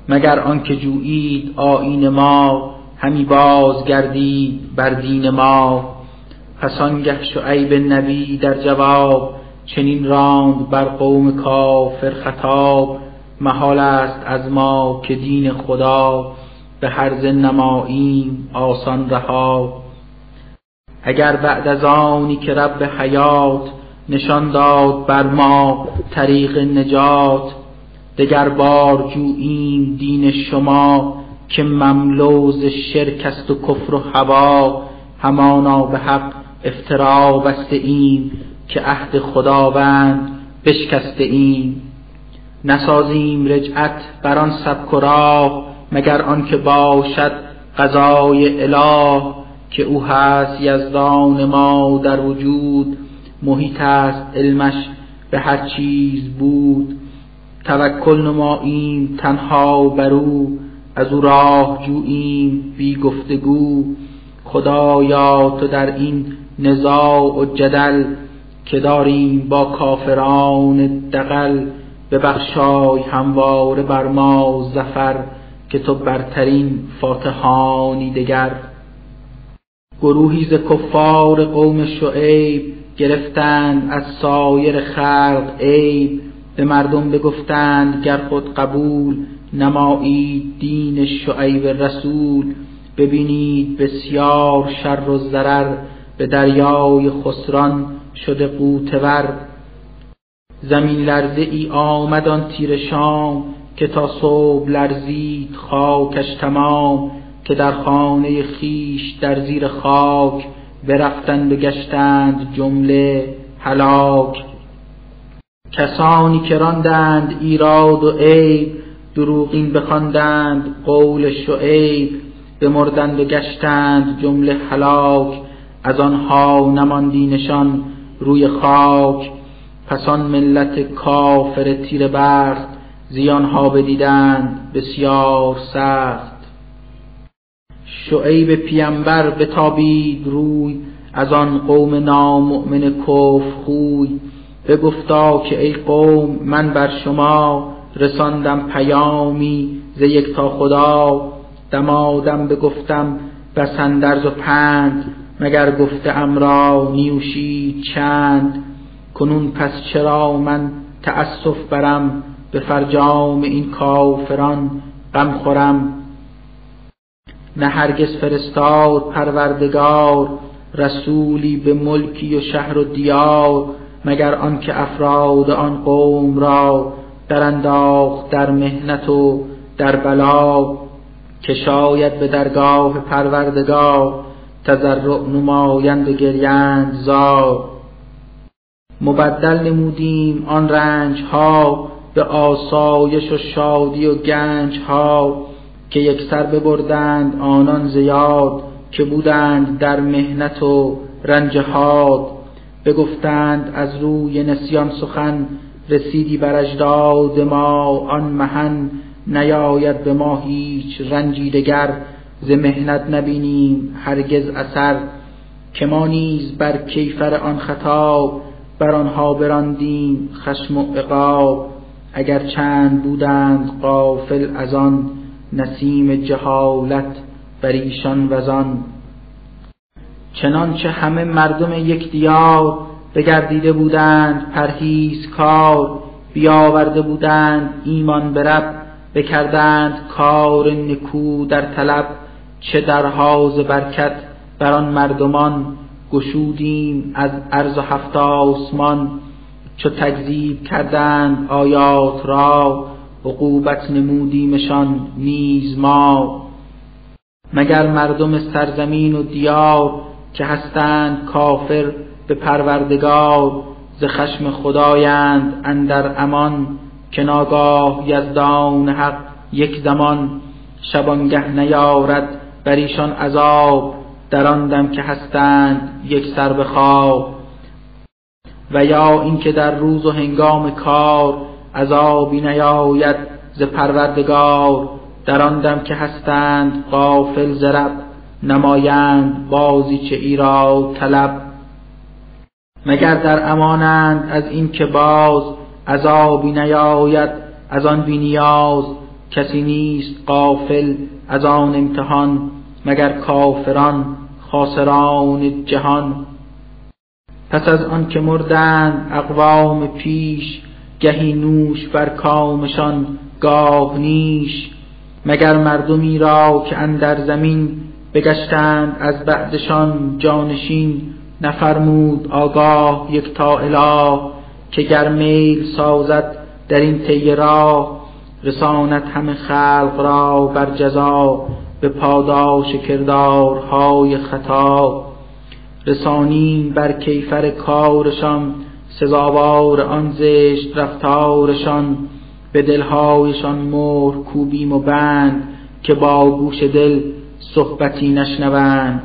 مگر آنکه جویید آیین ما همی باز گردید بر دین ما. پس آنگه شعیب نبی در جواب چنین راند بر قوم کافر خطاب. محال است از ما که دین خدا به هرز نماییم آسان رها. اگر بعد از آنی که رب حیات نشان داد بر ما طریق نجات دگر بار جوییم دین شما که مملوز شرک است و کفر و هوا همانا به حق افترا بسته ایم که عهد خداوند بشکسته ایم. نسازیم رجعت بر آن سبک و راه مگر آنکه باشد قضای اله. که او هست یزدان ما در وجود محیط است علمش به هر چیز بود. توکل نماییم تنها بر او از او راه جوییم بی گفتگو. خدایا تو در این نزاع و جدل که داریم با کافران دقل ببخشای همواره بر ما زفر که تو برترین فاتحانی دگر. گروهی ز کفار قوم شعیب گرفتند از سایر خلق عیب. به مردم بگفتند گر خود قبول نمایید دین شعیب رسول. ببینید بسیار شر و ضرر به دریای خسران شده قوتور زمین لرزه ای آمد آن تیر شام که تا صبح لرزید خاکش تمام. که در خانه خیش در زیر خاک برفتند و گشتند جمله هلاک. کسانی که راندند ایراد و عیب دروغین بخواندند قول شعیب بمردند و گشتند جمله هلاک. از آنها نماندی نشان روی خاک. پس آن ملت کافر تیر بخت زیانها بدیدند بسیار سخت. شعیب پیمبر بتابید روی از آن قوم نامؤمن کفر خوی. بگفتا که ای قوم من بر شما رساندم پیامی ز یک تا خدا. دمادم بگفتم بسندرز و پند مگر گفته را نیوشید چند؟ کنون پس چرا من تأسف برم؟ به فرجام این کافران غم خورم؟ نه هرگز فرستاد پروردگار رسولی به ملکی و شهر و دیار مگر آنکه افراد آن قوم را در انداخت در مهنت و در بلا که شاید به درگاه پروردگار تضرع نمایند و گریند زار. مبدل نمودیم آن رنج ها به آسایش و شادی و گنج ها که یک سر ببردند آنان زیاد که بودند در مهنت و رنج حاد بگفتند از روی نسیان سخن رسیدی بر اجداد ما آن مهن نیاید به ما هیچ رنجی دگر. ز مهنت نبینیم هرگز اثر که ما نیز بر کیفر آن خطاب بر آنها براندیم خشم و عقاب. اگر چند بودند غافل از آن نسیم جهالت بر ایشان وزان. چنانچه همه مردم یک دیار بگردیده بودند پرهیز کار بیاورده بودند ایمان برب بکردند کار نکو در طلب چه در حاز برکت بر آن مردمان گشودیم از عرض و هفت آسمان. چو تکذیب کردند آیات را عقوبت نمودیمشان نیز ما. مگر مردم سرزمین و دیار که هستند کافر به پروردگار ز خشم خدایند اندر امان که ناگاه یزدان حق یک زمان شبانگه نیارد بر ایشان عذاب در آن دم که هستند یک سر به خواب. و یا اینکه در روز و هنگام کار عذابی نیاید ز پروردگار. در آن دم که هستند غافل زرب نمایند بازی چه ای را طلب. مگر در امانند از این که باز عذابی نیاید از آن بینیاز کسی نیست غافل از آن امتحان مگر کافران خاسران جهان. پس از آن که مردند اقوام پیش گهی نوش بر کامشان گاه نیش مگر مردمی را که اندر زمین بگشتند از بعدشان جانشین نفرمود آگاه یک تا اله که گر میل سازد در این طی راه رساند همه خلق را بر جزا به پاداش کردارهای خطا. رسانیم بر کیفر کارشان سزاوار آن زشت رفتارشان به دلهایشان مهر کوبیم و بند که با گوش دل صحبتی نشنوند.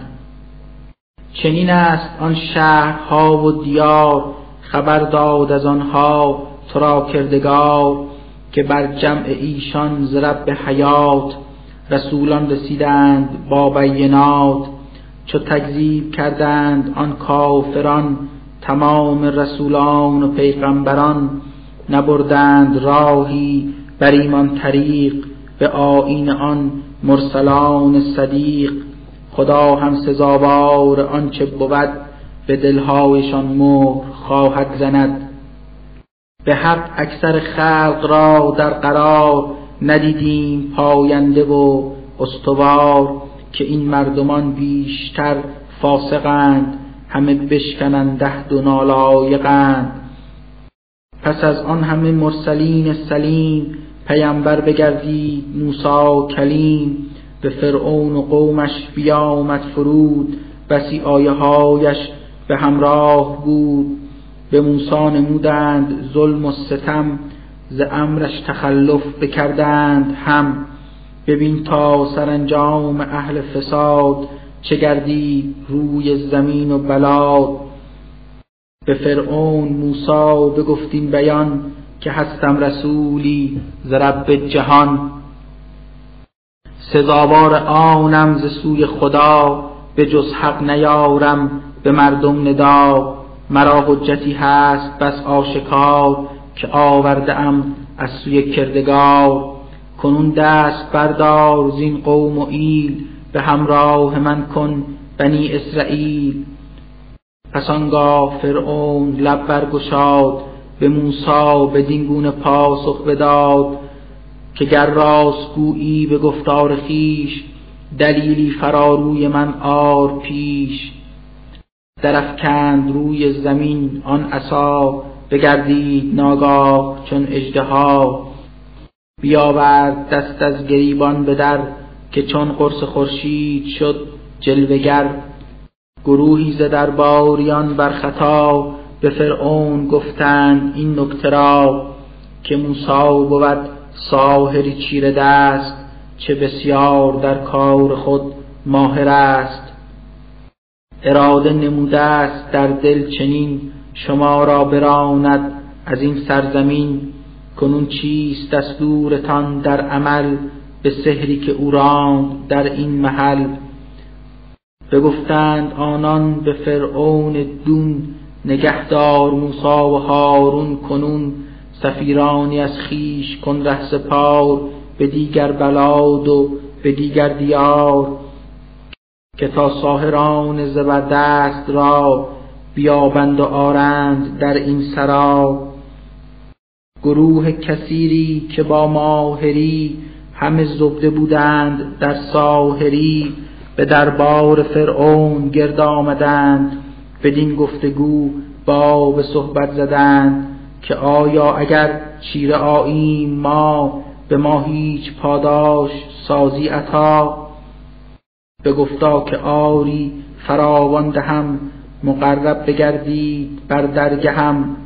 چنین است آن شهرها و دیار خبر داد از آنها را کردگار که بر جمع ایشان ز رب حیات رسولان رسیدند با بینات. چو تکذیب کردند آن کافران تمام رسولان و پیغمبران نبردند راهی بر ایمان طریق به آیین آن مرسلان صدیق. خدا هم سزاوار آنچه بود به دلهایشان مهر خواهد زند. به حق اکثر خلق را در قرار ندیدیم پاینده و استوار که این مردمان بیشتر فاسقند. همه بشکنند دهد و نالایقند. پس از آن همه مرسلین سلیم پیامبر بگردید موسا کلیم. به فرعون و قومش بیامد فرود بسی آیه هایش به همراه بود. به موسا نمودند ظلم و ستم ز امرش تخلف بکردند هم. ببین تا سرانجام اهل فساد چه گردید روی زمین و بلاد به فرعون موسا بگفتین بیان که هستم رسولی ز رب جهان. سزاوار آنم ز سوی خدا به جز حق نیارم به مردم ندا. مرا حجتی هست بس آشکار که آورده ام از سوی کردگار. کنون دست بردار زین قوم و ایل به همراه من کن بنی اسرائیل. پس آنگاه فرعون لب برگشاد به موسی بدین گونه پاسخ بداد که گر راست گویی به گفتار خیش دلیلی فراروی من آر پیش. درفکند روی زمین آن عصا بگردید ناگاه چون اژدها. بیاورد دست از گریبان به در که چون قرص خورشید شد جلوگر گروهی ز درباریان بر خطا به فرعون گفتند این نکته را که موسی بود ساحری چیره دست چه بسیار در کار خود ماهر است. اراده نموده است در دل چنین شما را براند از این سرزمین. کنون چیست دستورتان در عمل؟ به سحری که او راند در این محل بگفتند آنان به فرعون دون نگهدار موسا و هارون کنون سفیرانی از خیش کن ره سپار به دیگر بلاد و به دیگر دیار که تا ساهران زبردست را بیابند و آرند در این سرا. گروه کثیری که با ماهری همه زبده بودند در ساهری به دربار فرعون گرد آمدند بدین گفتگو با به صحبت زدند که آیا اگر چیره آییم ما به ما هیچ پاداش سازی عطا؟ گفتا که آری فراوان دهم مقرب بگردید بر درگهم.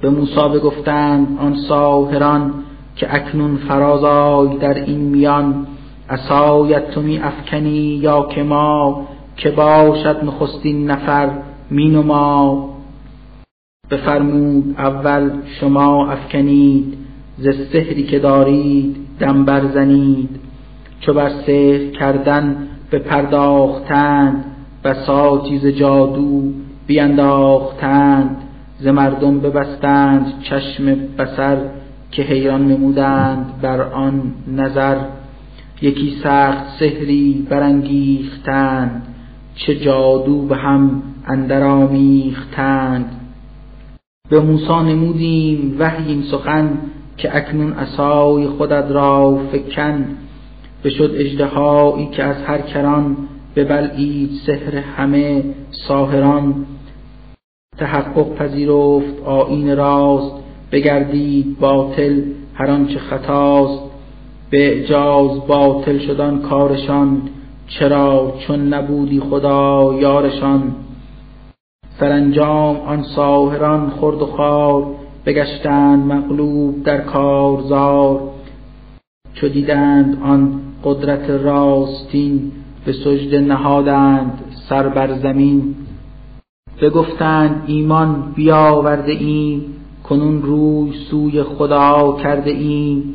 به موسی بگفتند آن ساهران که اکنون فرازای در این میان عصایت تو می افکنی یا که ما که باشد نخستین نفر مین ما بفرمود اول شما افکنید ز سحری که دارید دم برزنید. چو بر سحر کردن بپرداختند بساطی ز جادو بینداختند. ز مردم ببستند چشم بسر که حیران نمودند بر آن نظر. یکی سخت سحری برانگیختند چه جادو به هم اندر آمیختند به موسی نمودیم وحی این سخن که اکنون عصای خودت را فکن. بشد اژدهایی که از هر کران ببلعید سحر همه ساهران. تحقق پذیرفت آیین راست بگردید باطل هر آنچه خطاست. به اعجاز باطل شدن کارشان چرا چون نبودی خدا یارشان. سرانجام آن ساهران خرد و خوار بگشتند مغلوب در کارزار. چو دیدند آن قدرت راستین به سجده نهادند سر بر زمین. بگفتند ایمان بیاورده ایم کنون روی سوی خدا کرده ایم.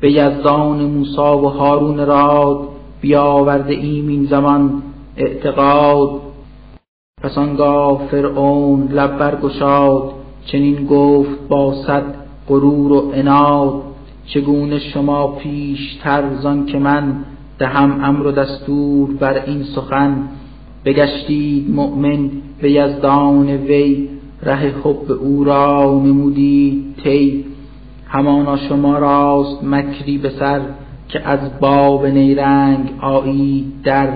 به یزدان موسی و هارون راد بیاورده ایم این زمان اعتقاد. پس آنگاه فرعون لب برگشاد چنین گفت با صد غرور و عناد چگونه شما پیشتر زان که من دهم امر و دستور بر این سخن بگشتید مؤمن به یزدان وی ره حب او را نمودید طی. همانا شما راست مکری به سر که از باب نیرنگ آیید در.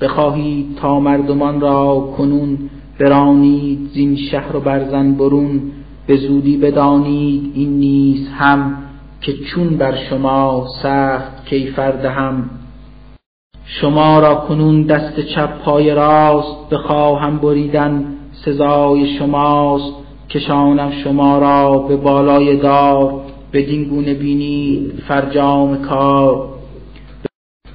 بخواهید تا مردمان را کنون برانید زین شهر و برزن برون. به زودی بدانید این نیز هم که چون بر شما سخت کیفر دهم. شما را کنون دست چپ پای راست بخواهم بریدن. سزای شماست. کشانم شما را به بالای دار. بدین گونه بینید فرجام کار.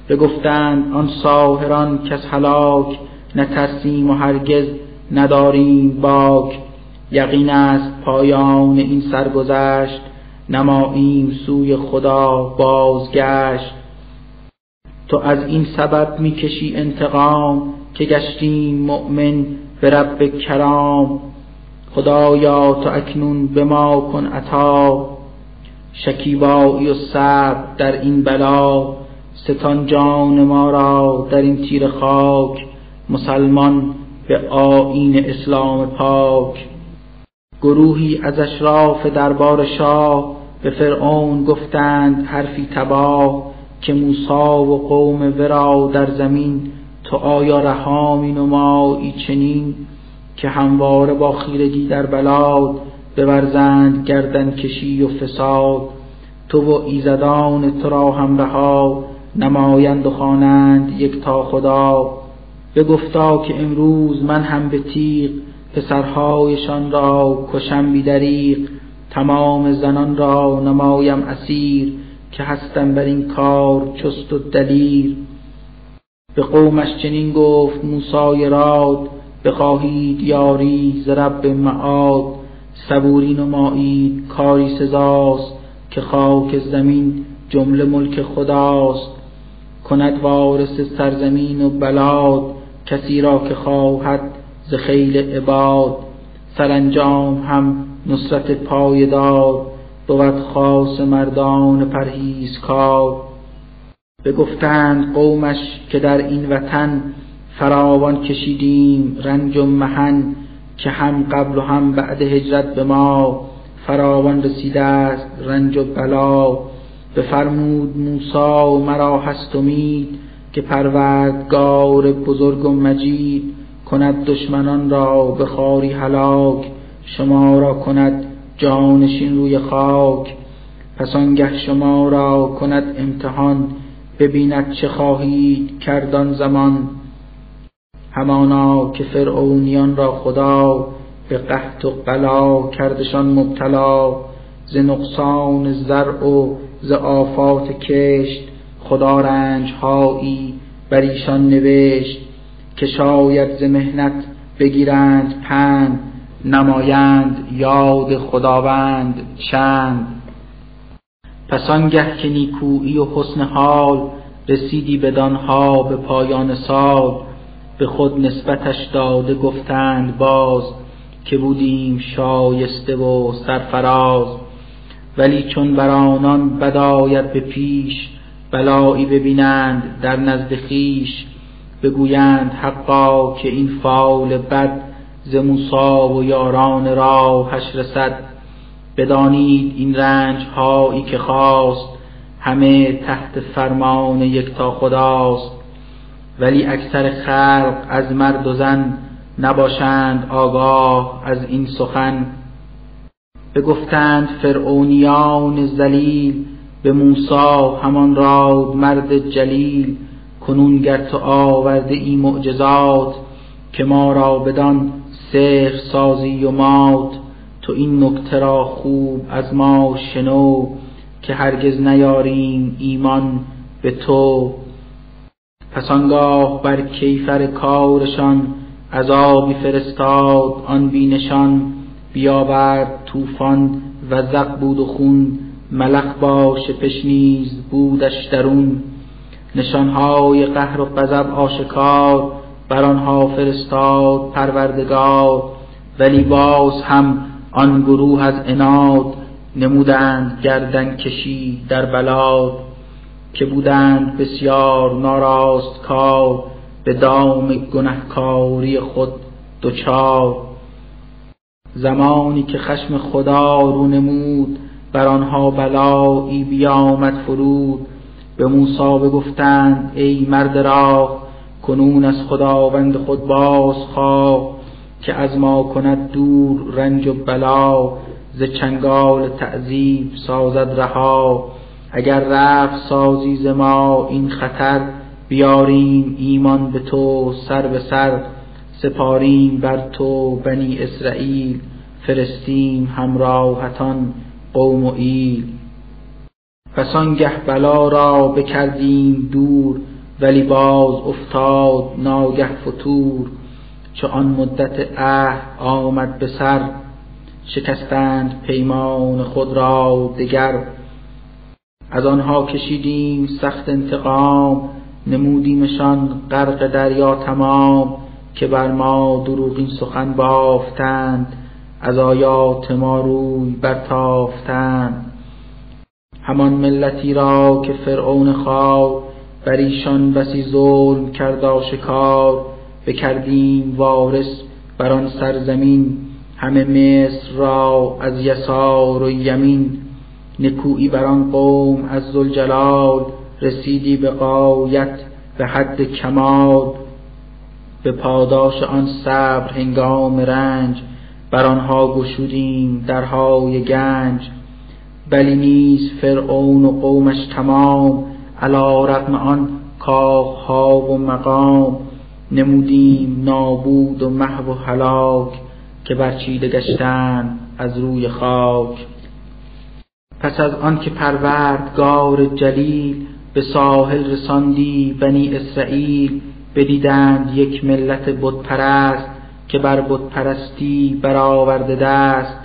بگفتند آن ساهران کس هلاک. نترسیم و هرگز نداریم باک. یقین است پایان این سرگذشت. نماییم سوی خدا بازگشت. تو از این سبب می‌کشی انتقام که گشتیم مؤمن به رب کرام خدایا تو اکنون به ما کن عطا. شکیبایی و صبر در این بلا ستان جان ما را در این تیر خاک مسلمان به آیین اسلام پاک. گروهی از اشراف دربار شاه به فرعون گفتند حرفی تباه که موسا و قوم ورا در زمین تو آیا رها می نمایی چنین که همواره با خیرگی در بلاد بورزند گردن کشی و فساد؟ تو و ایزدان تو را هم رها نمایند و خوانند یک تا خدا. بگفتا که امروز من هم به تیغ پسرهایشان را کشم بی دریغ. تمام زنان را نمایم اسیر که هستم بر این کار چست و دلیر. به قومش چنین گفت موسای راد بخواهید یاری ز رب معاد صبوری نمایید کاری سزاست که خاک زمین جمله ملک خداست. کند وارث سرزمین و بلاد کسی را که خواهد ز خیل عباد. سرانجام هم نصرت پایدار بود خاص مردان پرهیزکار. بگفتند قومش که در این وطن فراوان کشیدیم رنج و محن که هم قبل و هم بعد هجرت به ما فراوان رسیده است رنج و بلا. بفرمود موسا و مرا هست امید که پروردگار بزرگ و مجید کند دشمنان را به خاری هلاک شما را کند جانشین روی خاک. پس آنگه شما را کند امتحان ببیند چه خواهید کردان زمان. همانا که فرعونیان را خدا به قحط و قلا کردشان مبتلا ز نقصان زرع و ز آفات کشت خدا رنج هایی بر ایشان نوشت که شاید ز مهنت بگیرند پند نمایند یاد خداوند چند. پس آنگه که نیکویی و حسن حال رسیدی بدانها به پایان سال به خود نسبتش داده گفتند باز که بودیم شایسته و سرفراز. ولی چون بر آنان بد آید به پیش بلایی ببینند در نزد خویش بگویند حقا که این فال بد ز موسی و یاران راهش رسد. بدانید این رنج هایی که خواست همه تحت فرمان یکتا خداست. ولی اکثر خلق از مرد و زن نباشند آگاه از این سخن. بگفتند فرعونیان ذلیل به موسی همان را مرد جلیل. کنون گر تو آورده ای معجزات که ما را بدان سحر سازی و مات. تو این نکته را خوب از ما شنو که هرگز نیاریم ایمان به تو. پس آنگاه بر کیفر کارشان عذابی فرستاد آن بینشان بیاورد طوفان و زق بود و خون. ملخ باش پشنیز بودش درون. نشانهای قهر و غضب آشکار بر آنها فرستاد پروردگار. ولی باز هم آن گروه از اناد نمودند گردن کشی در بلاد که بودند بسیار ناراست کار به دام گنهکاری خود دچار. زمانی که خشم خدا رو نمود بر آنها بلایی بیامد فرود. به موسی بگفتند ای مرد راه کنون از خداوند خود باز خواه. که از ما کند دور رنج و بلا ز چنگال تعذیب سازد رها. اگر رفت سازی ز ما این خطر بیاریم ایمان به تو سر به سر. سپاریم بر تو بنی اسرائیل فرستیم همراهتان قوم و ایل. پس آنگه بلا را بکردیم دور ولی باز افتاد ناگه فتور. چو آن مدت عهد آمد به سر شکستند پیمان خود را دگر. از آنها کشیدیم سخت انتقام نمودیمشان غرق دریا تمام که بر ما دروغین سخن بافتند از آیات ما روی برتافتند. همان ملتی را که فرعون خواب بر ایشان بسی ظلم کرد آشکار بکردیم وارث بر آن سرزمین. همه مصر را از یسار و یمین. نکویی بر آن قوم از ذوالجلال رسیدی به غایت به حد کمال. به پاداش آن صبر هنگام رنج بر آنها گشودیم درهای گنج. بلی نیز فرعون و قومش تمام علا رغم آن کاخها و مقام. نمودیم نابود و محو و هلاک که برچیده گشتند از روی خاک. پس از آن که پروردگار جلیل به ساحل رساندی بنی اسرائیل بدیدند یک ملت بت پرست که بر بت پرستی برآورده دست.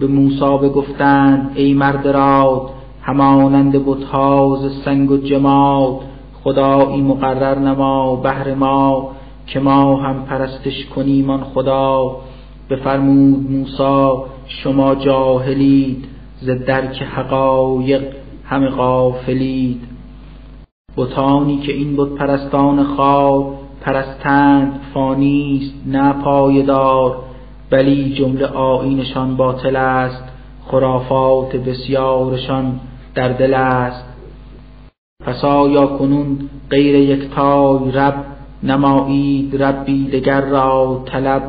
به موسی بگفتند ای مرد راد همانند بتها ز سنگ و جماد خدایی مقرر نما بهر ما. که ما هم پرستش کنیم آن خدا. بفرمود موسی شما جاهلید ز درک حقایق همه غافلید. بتانی که این بت پرستان خواب پرستند فانیست نه پایدار. بلی جمله آیینشان باطل است خرافات بسیارشان در دل است. پس آیا کنون غیر یکتای رب نمایید ربی دگر را طلب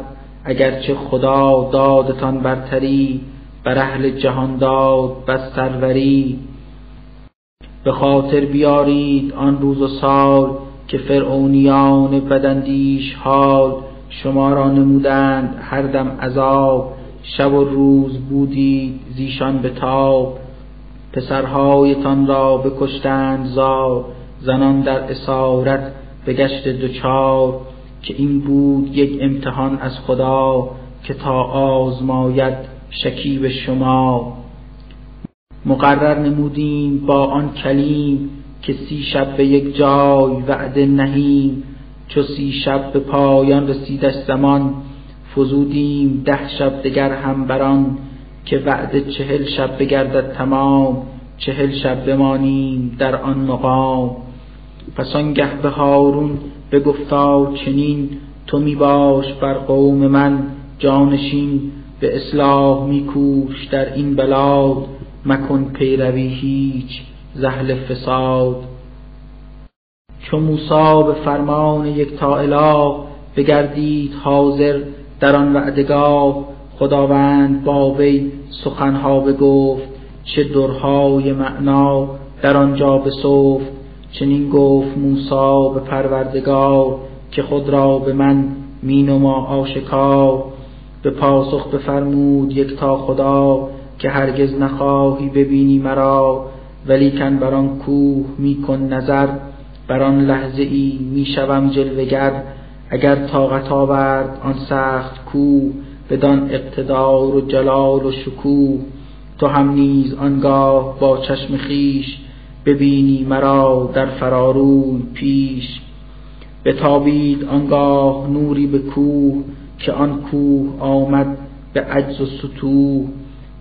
اگرچه خدا دادتان برتری بر اهل جهان داد بس سروری. به خاطر بیارید آن روز و سال که فرعونیان بدندیش حال شما را نمودند هر دم عذاب. شب و روز بودید زیشان به تاب پسرهایتان را بکشتند زار زنان در اسارت به گشت دچار که این بود یک امتحان از خدا که تا آزماید شکیب شما. مقرر نمودیم با آن کلیم که سی شب به یک جای وعده نهیم. چو سی شب به پایان رسیدش زمان فزودیم ده شب دگر هم بران که وعده چهل شب بگردد تمام. چهل شب بمانیم در آن مقام. پس آنگه به هارون بگفتا چنین تو می باش بر قوم من جانشین به اصلاح می کوش در این بلاد مکن پیروی هیچ زهل فساد. چو موسی به فرمان یکتا اله بگردید حاضر در آن وعدگاه خداوند با وی سخنها بگفت چه درهای معنا در آنجا بسفت. چنین گفت موسی به پروردگار که خود را به من مینما آشکار به پاسخ بفرمود یکتا خدا که هرگز نخواهی ببینی مرا ولیکن بر آن کوه می کن نظر بر آن لحظه ای می شوم جلوگر اگر طاقت آورد آن سخت کوه بدان اقتدار و جلال و شکوه تو هم نیز آنگاه با چشم خیش ببینی مرا در فراروی پیش. بتابید آنگاه نوری به کوه که آن کوه آمد به عجز و ستوه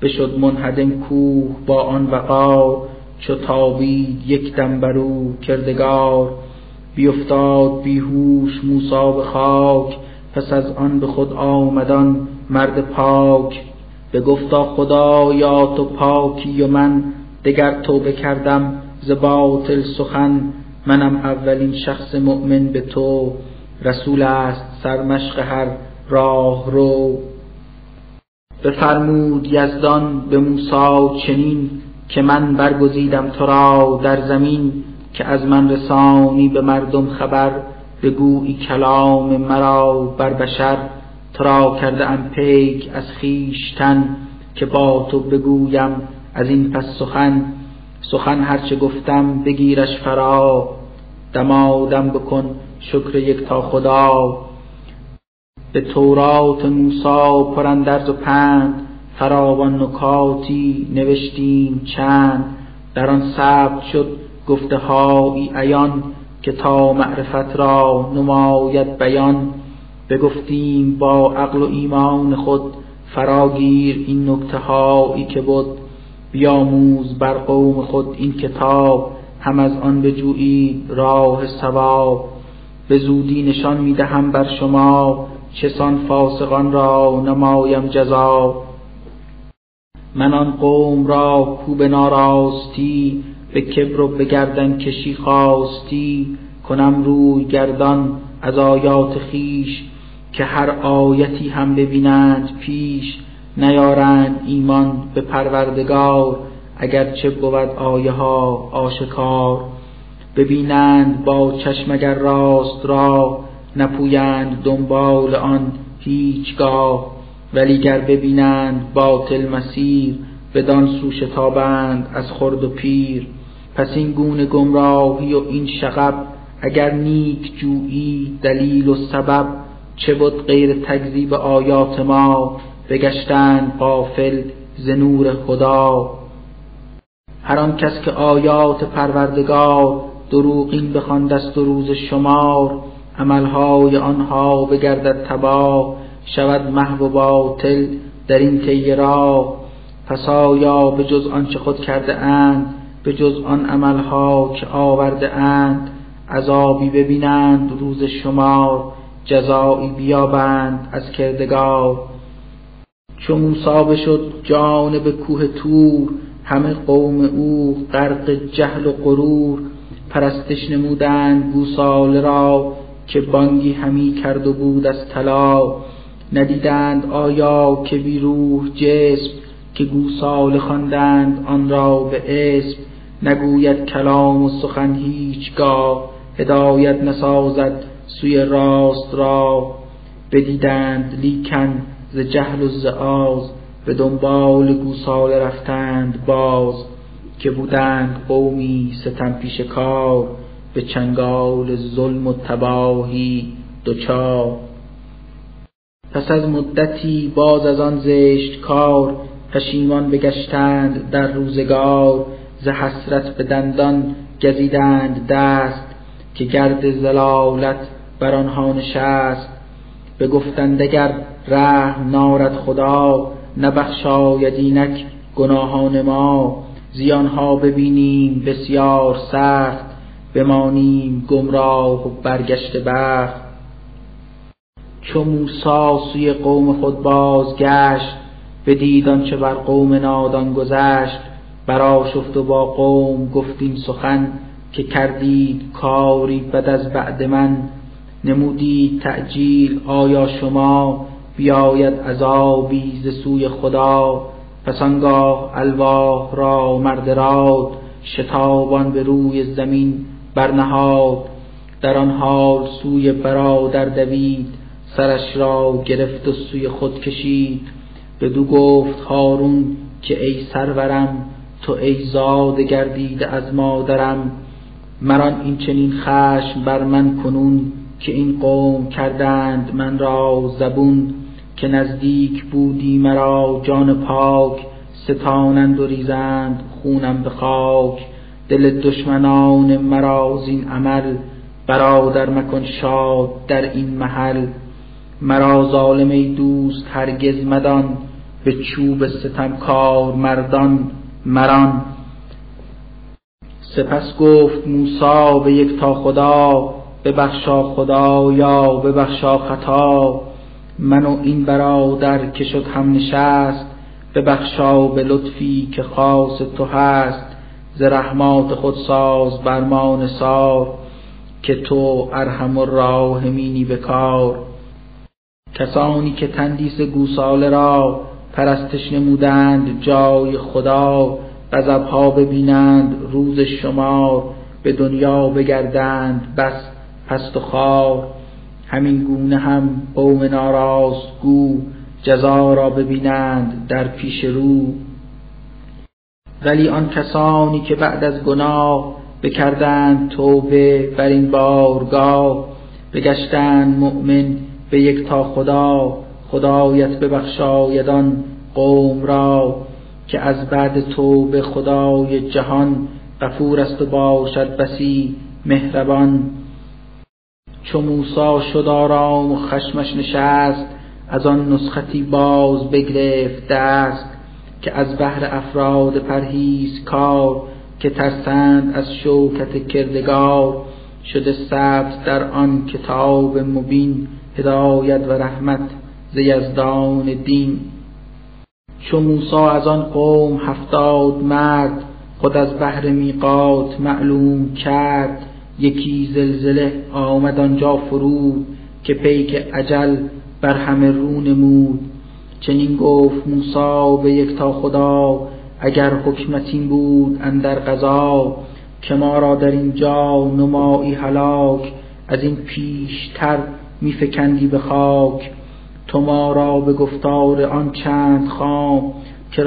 بشد منهدم کوه با آن وقار چو تابید یک دم برو کردگار. بیفتاد بیهوش موسا به خاک پس از آن به خود آمدان مرد پاک. به گفتا خدا یا تو پاکی و من دگر توبه کردم ز باطل سخن منم اولین شخص مؤمن به تو رسول است سرمشق هر راه رو. بفرمود یزدان به موسی چنین که من برگزیدم تو را در زمین که از من رسانی به مردم خبر بگویی کلام مرا بر بشر. تو را کرده ام پیک از خویشتن که با تو بگویم از این پس سخن. سخن هرچه گفتم بگیرش فرا. دمادم بکن شکر یک تا خدا. به تورات موسا پراندرز و پند. فراوان نکاتی نوشتیم چند. در آن ثبت شد گفته هایی عیان که تا معرفت را نماید بیان. بگفتیم با عقل و ایمان خود فراگیر این نکته هایی که بود بیاموز بر قوم خود این کتاب هم از آن بجویید راه ثواب. به زودی نشان می‌دهم بر شما چسان فاسقان را نمایم جزا من آن قوم را کو به ناراستی به کبر و به گردن کشی خواستی. کنم روی گردان از آیات خیش که هر آیتی هم ببینند پیش. نیارند ایمان به پروردگار اگر چه بود آیه ها آشکار. ببینند با چشم اگر راست را نپویند دنبال آن هیچگاه. ولی گر ببینند باطل مسیر بدان سو شتابند از خرد و پیر. پس این گونه گمراهی و این شغب اگر نیک جویی دلیل و سبب چه بود غیر تکذیب آیات ما؟ بگشتند غافل ز نور خدا. هر آن کس که آیات پروردگار دروغین بخواندست و روز شمار عملهای آنها بگردد تباه شود محو و باطل در این طی راه. پس آیا به جز آنچه خود کرده اند به جز آن عملها که آورده اند عذابی ببینند روز شمار جزایی بیابند از کردگار؟ چو موسی بشد جانب کوه تور همه قوم او غرق جهل و غرور پرستش نمودند گوساله را که بانگی همی کرد و بود از طلا. ندیدند آیا که بی روح جسم که گوساله خواندند آن را به اسم. نگوید کلام و سخن هیچگاه هدایت نسازد سوی راست را. بدیدند لیکن جهل و ز آز به دنبال گوساله رفتند باز که بودند قومی ستم پیش کار به چنگال ظلم و تباهی دچار. پس از مدتی باز از آن زشت کار پشیمان بگشتند در روزگار ز حسرت به دندان گزیدند دست که گرد زلالت بر آنها نشست. بگفتند اگر رحم نارد خدا نبخشاید اینک گناهان ما. زیانها ببینیم بسیار سخت بمانیم گمراه و برگشته بخت. چو موسی سوی قوم خود بازگشت بدید آنچه بر قوم نادان گذشت. برآشفت و با قوم گفت این سخن که کردید کاری بد از بعد من. نمودید تعجیل آیا شما بیاید عذابی ز سوی خدا پس آنگاه الواح را مرد راد شتابان به روی زمین برنهاد. در آن حال سوی برادر دوید سرش را گرفت و سوی خود کشید. بدو گفت هارون که ای سرورم تو ای زاده گردیده از مادرم مران این چنین خشم بر من کنون که این قوم کردند من را زبون. که نزدیک بودی مرا جان پاک ستانند و ریزند خونم به خاک. دل دشمنان مرا زین عمل برادر مکن شاد در این محل. مرا ظالم ای دوست هرگز مدان به چوب ستم کار مردان مران. سپس گفت موسا به یک تا خدا ببخشا خدا یا ببخشا خطا. من و این برادر که شد هم نشست ببخشا به لطفی که خاص تو هست ز رحمات خود ساز بر ما نثار که تو ارحم الراحمینی به کار. کسانی که تندیس گوساله را پرستش نمودند جای خدا غضبها ببینند روز شمار به دنیا بگردند بس پست و خار. همین گونه هم قوم ناراست گو جزا را ببینند در پیش رو. ولی آن کسانی که بعد از گناه بکردند توبه بر این بارگاه بگشتند مؤمن به یک تا خدا خدایت ببخشایدان قوم را که از بعد توبه خدای جهان غفور است و باشد بسی مهربان. چو موسا شد آرام و خشمش نشست از آن نسختی باز بگرفت دست که از بهر افراد پرهیز کار که ترسند از شوکت کردگار. شده ثبت در آن کتاب مبین هدایت و رحمت ز یزدان دین. چو موسا از آن قوم هفتاد مرد خود از بهر میقات معلوم کرد. یکی زلزله آمد آنجا فرود که پیک عجل بر همه رو نمود. چنین گفت موسا به یک تا خدا اگر حکمت این بود اندر قضا که ما را در اینجا نمایی هلاک از این پیشتر میفکندی به خاک. تو ما را به گفتار آن چند خام که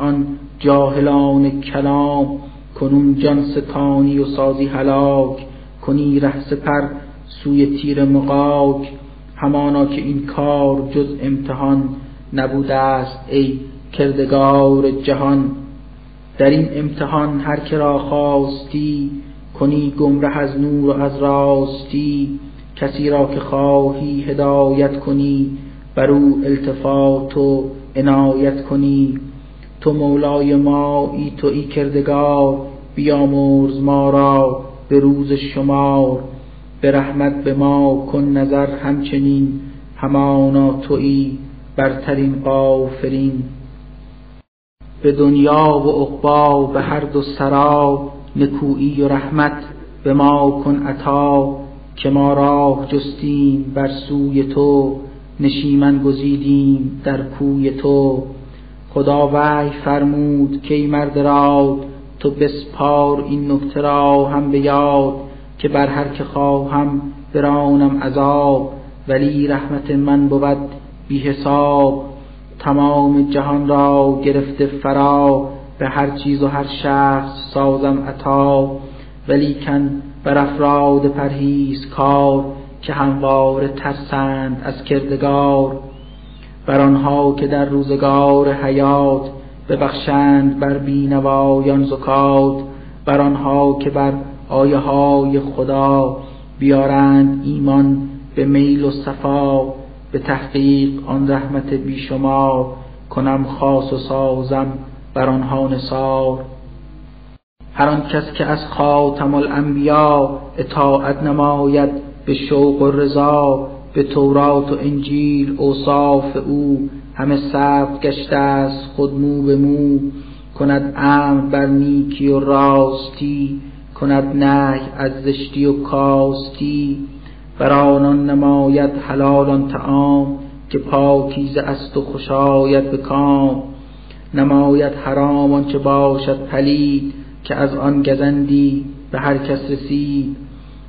آن جاهلان کلام. کنون جان ستانی و سازی هلاک کنی ره سپر سوی تیر مقاک همانا که این کار جز امتحان نبوده است ای کردگار جهان. در این امتحان هر که را خواستی کنی گمره از نور و از راستی. کسی را که خواهی هدایت کنی بر او التفات و عنایت کنی. تو مولای ما ای تو ای کردگار. بیامرز ما را به روز شمار به رحمت به ما کن نظر همچنین همانا تویی برترین قافرین به دنیا و عقبا به هر دو سرا نکویی و رحمت به ما کن عطا که ما راه جستیم بر سوی تو نشیمن گزیدیم در کوی تو خدا وحی فرمود که ای مرد راد تو بسپار این نکته را هم به یاد که بر هر که خواهم برانم عذاب ولی رحمت من بود بی حساب. تمام جهان را گرفته فرا به هر چیز و هر شخص سازم عطا. ولیکن بر افراد پرهیز کار که همواره ترسند از کردگار. بر آنها که در روزگار حیات ببخشند بر بینوایان زکات بر آنها که بر آیه های خدا بیارند ایمان به میل و صفا به تحقیق آن رحمت بیشمار کنم خاص و سازم بر آنها نثار. هر آن کس که از خاتم الانبیا اطاعت نماید به شوق و رضا به تورات و انجیل اوصاف او همه ثبت گشته است خود مو به مو. کند امر بر نیکی و راستی کند نهی از زشتی و کاستی. بر آنان نماید حلال آن طعام که پاکیزه است و خوشاید به کام. نماید حرام آنچه باشد پلید که از آن گزندی به هر کس رسید.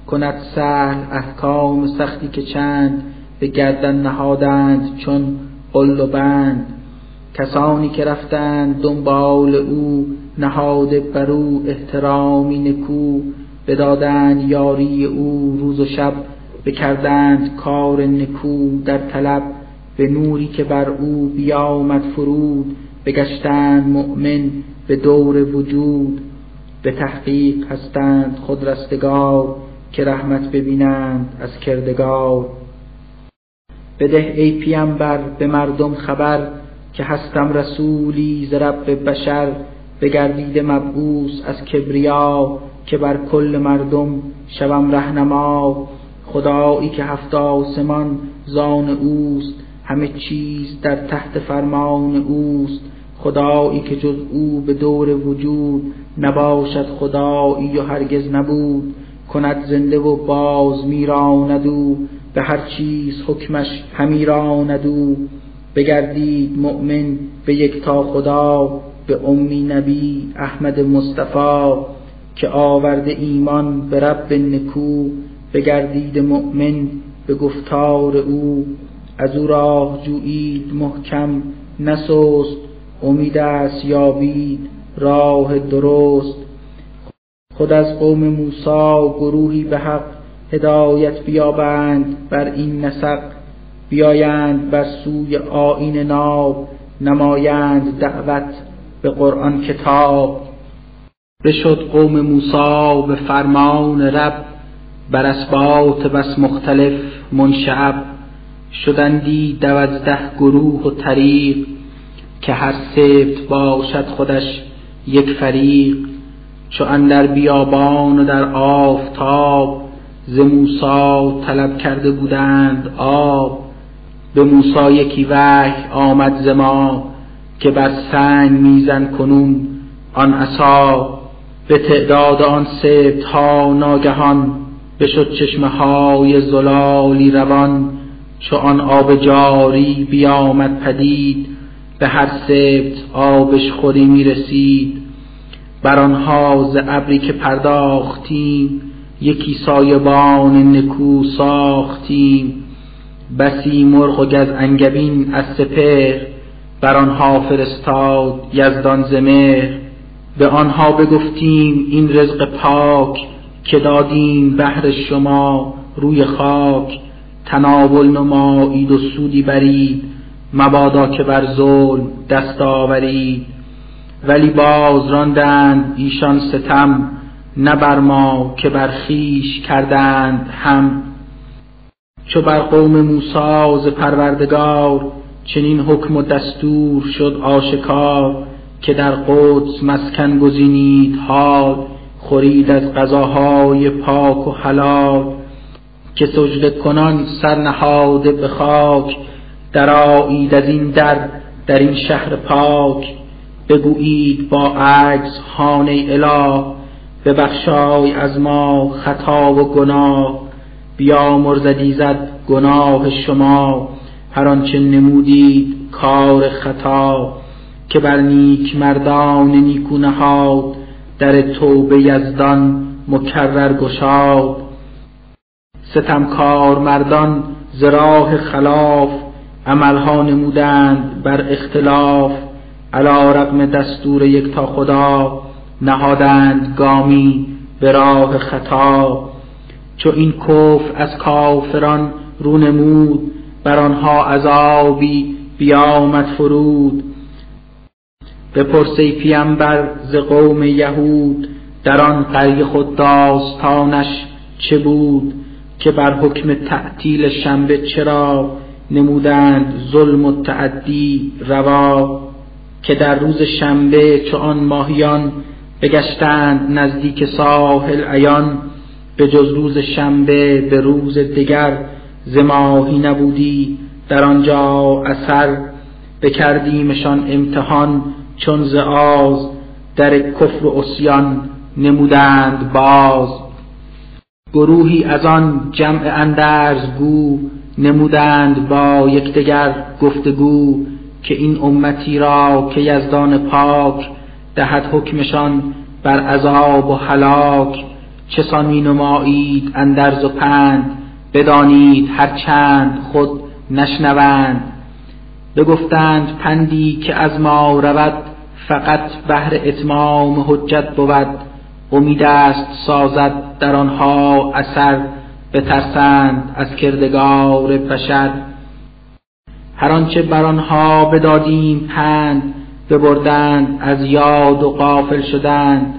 کند سهل احکام سختی که چند به گردن نهادند چون قل و بند. کسانی که رفتند دنبال او نهاده بر او احترامی نکو. بدادند یاری او روز و شب بکردند کار نکو در طلب. به نوری که بر او بیامد فرود بگشتند مؤمن به دور وجود. به تحقیق هستند خود رستگار که رحمت ببینند از کردگار. بده ای پیامبر به مردم خبر که هستم رسولی ز رب بشر بگردیده مبعوث از کبریا که بر کل مردم شوم رهنما. خدایی که هفت آسمان زان اوست همه چیز در تحت فرمان اوست. خدایی که جز او به دور وجود نباشد خدایی و هرگز نبود. کند زنده و باز میراند او. به هر چیز حکمش همی راند او. بگردید مؤمن به یک تا خدا به امی نبی احمد مصطفی که آورده ایمان به رب نکو. بگردید مؤمن به گفتار او. از او راه جویید محکم نسست امید است یابید راه درست. خود از قوم موسی گروهی به حق هدایت بیابند بر این نسق بیایند بر سوی آین ناب نمایند دعوت به قرآن کتاب. بشد قوم موسی به فرمان رب بر اسبات بس مختلف منشعب. شدندی دوازده گروه و طریق که هر سبت باشد خودش یک فریق. چو اندر بیابان و در آفتاب ز موسی طلب کرده بودند آب. به موسی یکی وحی آمد ز ما که بر سنگ میزن کنون آن عصا. به تعداد آن سبت ها ناگهان بشد چشمه های زلالی روان. چو آن آب جاری بیامد پدید به هر سبت آبش خوری می رسید بر آنها ز ابری که پرداختیم یکی سایبان نکو ساختیم. بسی مرغ و گز انگبین از سپهر. بر آنها فرستاد یزدان ز به آنها بگفتیم این رزق پاک که دادیم بهر شما روی خاک. تناول نمایید و سودی برید. مبادا که بر ظلم دست آورید. ولی باز راندند ایشان ستم. نه بر ما که بر خویش کردند هم. چو بر قوم موسی ز پروردگار چنین حکم و دستور شد آشکار که در قدس مسکن گزینید حال خورید از غذاهای پاک و حلال. که سجده کنان سر نهاده به خاک درآیید از این در در این شهر پاک. بگویید با عجز خانه اله ببخشای از ما خطا و گناه. بیا مرزدی زد گناه شما. هر آنچه نمودید کار خطا. که بر نیک مردان نیکو نهاد در توبه یزدان مکرر گشاد. ستمکار مردان ز راه خلاف عملها نمودند بر اختلاف. علا رقم دستور یک تا خدا نهادند گامی به راه خطا چو این کفر از کافران رو نمود بر آنها عذابی بیامد فرود. بپرسی پیمبر ز قوم یهود در آن قریه خود داستانش چه بود؟ که بر حکم تعطیل شنبه چرا نمودند ظلم و تعدی روا؟ که در روز شنبه چو آن ماهیان بگشتند نزدیک ساحل عیان به جز روز شنبه به روز دیگر ز ماهی نبودی در آنجا اثر بکردیمشان امتحان چون ز آز در کفر و عصیان نمودند باز. گروهی از آن جمع اندرز گو نمودند با یکدیگر گفتگو که این امتی را که یزدان پاک دهد حکمشان بر عذاب و هلاک. چه سان نمایید اندرز و پند. بدانید هر چند خود نشنوند. بگفتند پندی که از ما رود فقط بهر اتمام حجت بود. امید است سازد در آنها اثر. بترسند از کردگار بشر. هر آنچه بر آنها بدادیم پند ببردند از یاد و غافل شدند.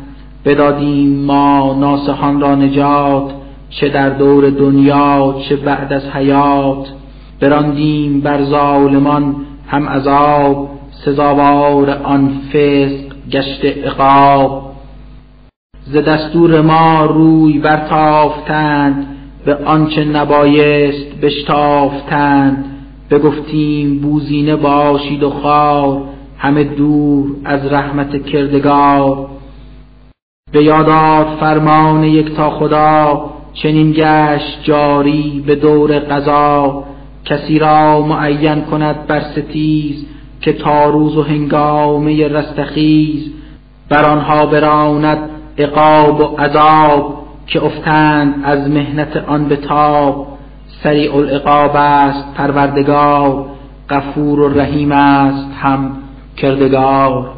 بدادیم ما ناسهان را نجات چه در دور دنیا چه بعد از حیات. براندیم بر ظالمان هم عذاب سزاوار آن فسق گشت عقاب. ز دستور ما روی برتافتند به آنچه نبایست بشتافتند. بگفتیم بوزینه باشید و خار همه دور از رحمت کردگار. به یادار فرمان یک تا خدا چنین گشت جاری به دور قضا. کسی را معین کند بر ستیز که تا روز و هنگامه رستخیز بر آنها براند عقاب و عذاب که افتند از مهنت آن به تاب. سریع العقاب است پروردگار غفور و رحیم است هم کردگار.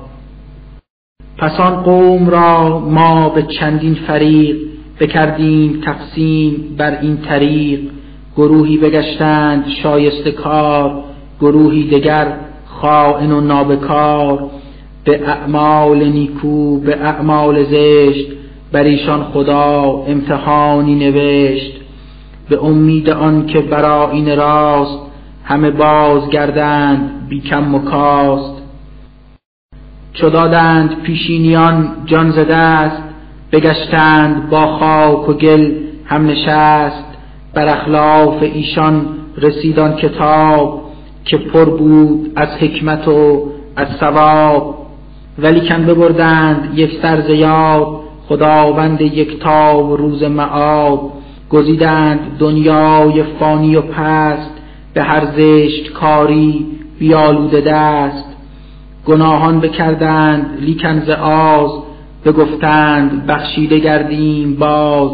پس آن قوم را ما به چندین فریق بکردیم تقسیم بر این طریق. گروهی بگشتند شایسته کار گروهی دگر خائن و نابکار. به اعمال نیکو به اعمال زشت بر ایشان خدا امتحانی نوشت. به امید آن که این راست همه بازگردند بی کم و کاست. چو دادند پیشینیان جان زده است بگشتند با خاک و گل هم نشست. بر اخلاف ایشان رسیدان کتاب که پر بود از حکمت و از ثواب. ولیکن ببردند یک سر زیاد خداوند یکتا و روز معاد گزیدند دنیای فانی و پست به هر زشت کاری بیالوده دست. گناهان بکردند لیکن ز آز بگفتند بخشیده گردیم باز.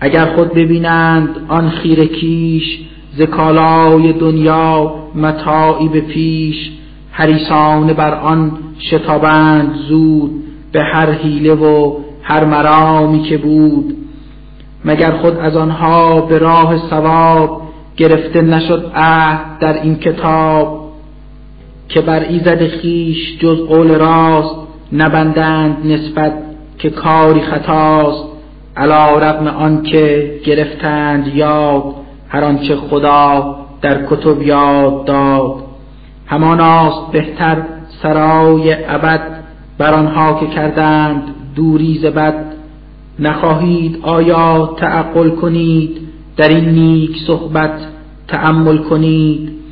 اگر خود ببینند آن خیر کیش ز کالای دنیا متاعی به پیش. حریسان بر آن شتابند زود به هر حیله و هر مرامی که بود. مگر خود از آنها به راه ثواب گرفته نشد عهد در این کتاب؟ که بر ایزد خیش جز قول راست نبندند نسبت که کاری خطاست علا آن که گرفتند یاد هر آنچه خدا در کتب یاد داد. هماناست بهتر سرای ابد بر آنها که کردند دوری ز بد. نخواهید آیا تعقل کنید در این نیک صحبت تأمل کنید.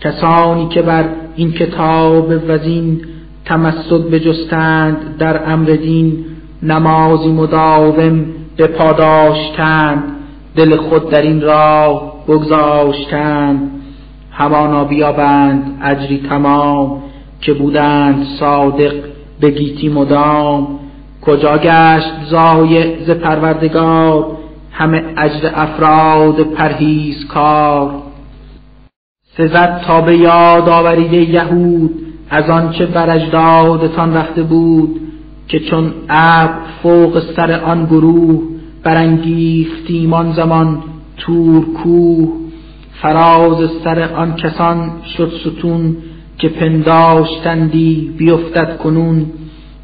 کسانی که بر این کتاب وزین تمسک بجستند در امر دین نمازی مداوم بپاداشتند دل خود در این راه بگذاشتند. همانا بیابند اجری تمام که بودند صادق به گیتی مدام. کجا گشت زای ز پروردگار؟ همه اجر افراد پرهیز کار سزد تا به یاد آورید یهود از آنچه بر اجدادتان رفته بود که چون ابر فوق سر آن گروه برانگیختیم آن زمان تور کوه فراز سر آن کسان شد ستون که پنداشتندی بیفتد کنون.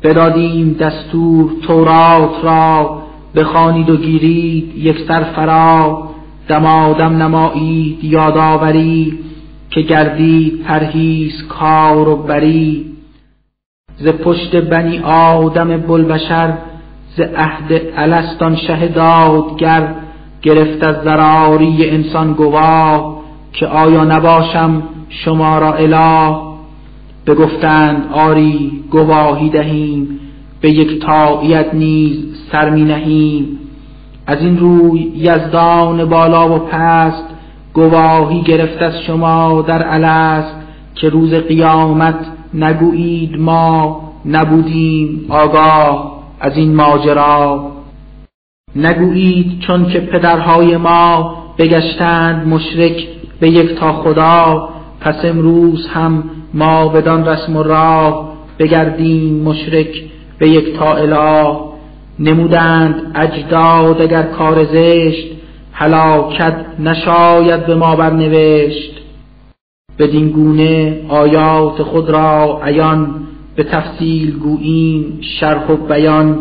بدادیم دستور تورات را بخوانید و گیرید یک سر فرا. دمادم نمایید یادآوری که گردید پرهیز کار و بری. ز پشت بنی آدم بلبشر ز عهد الستان شه دادگر گرفت از ضراری انسان گواه که آیا نباشم شما را اله؟ بگفتند آری گواهی دهیم به یک تایید نیز سر می نهیم. از این روی یزدان بالا و پست گواهی گرفت از شما در الست که روز قیامت نگویید ما نبودیم آگاه از این ماجرا. نگویید چون که پدرهای ما بگشتند مشرک به یک تا خدا پس امروز هم ما بدان رسم و راه بگردیم مشرک به یک تا اله. نمودند اجداد اگر کار زشت هلاکت نشاید به ما برنوشت. بدین گونه آیات خود را عیان به تفصیل گوییم شرح و بیان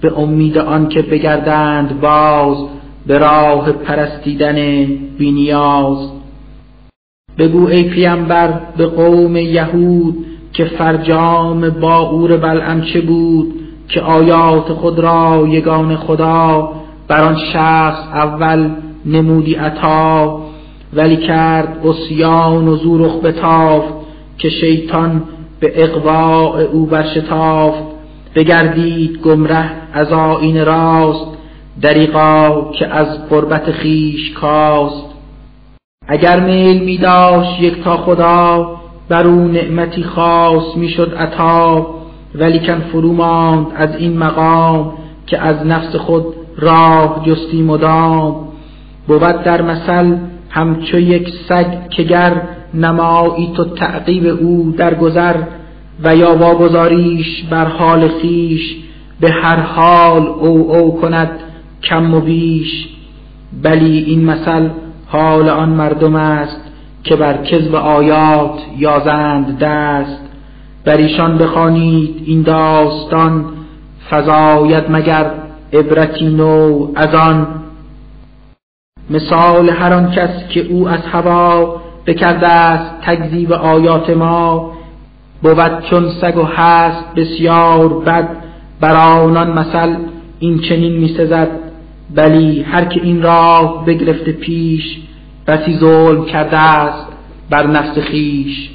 به امید آنکه بگردند باز به راه پرستیدن بینیاز. بگو ای پیامبر به قوم یهود که فرجام با اور بلعم چه بود که آیات خود را یگان خدا بر آن شخص اول نمودی عطا ولی کرد اسیان و زورخ بتافت که شیطان به اقواع او برشتافت. بگردید گمره از آین راست دریقا که از قربت خیش کاست. اگر میل می داشت یک تا خدا بر او نعمتی خاص می‌شد عطا. ولیکن فرو ماند از این مقام که از نفس خود راه جستی مدام. بود در مثل همچو یک سگ که گر نمایی تو تعقیب او در گذر و یا واگذاریش بر حال خیش به هر حال او او کند کم و بیش. بلی این مثل حال آن مردم است که بر کذب آیات یازند دست. بر ایشان بخوانید این داستان فزاید مگر عبرتی نو از آن. مثال هر آن کس که او از هوا بکرده است تکذیب آیات ما بود چون سگ و هست بسیار بد بر آنان مثل این چنین می سزد بلی هر که این راه بگرفته پیش بسی ظلم کرده است بر نفس خیش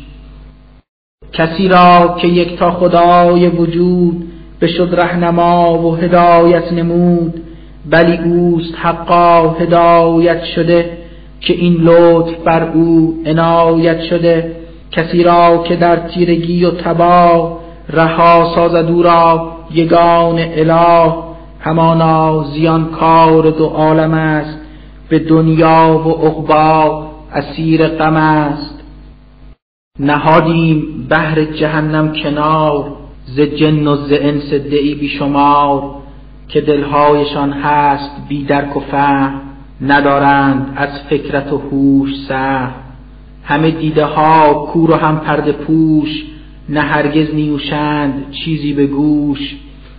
کسی را که یک تا خدای وجود بشد رهنما و هدایت نمود بلی اوست حقا هدایت شده که این لطف بر او عنایت شده. کسی را که در تیرگی و تباه رها سازد او را یگان اله. همانا زیان کار دو عالم است به دنیا و عقبا اسیر غم است. نهادیم بهر جهنم کنار ز جن و ز انس دعی بیشمار که دلهایشان هست بی درک و فهم ندارند از فکرت و هوش سه همه دیده ها کور و هم پرده پوش نه هرگز نیوشند چیزی به گوش.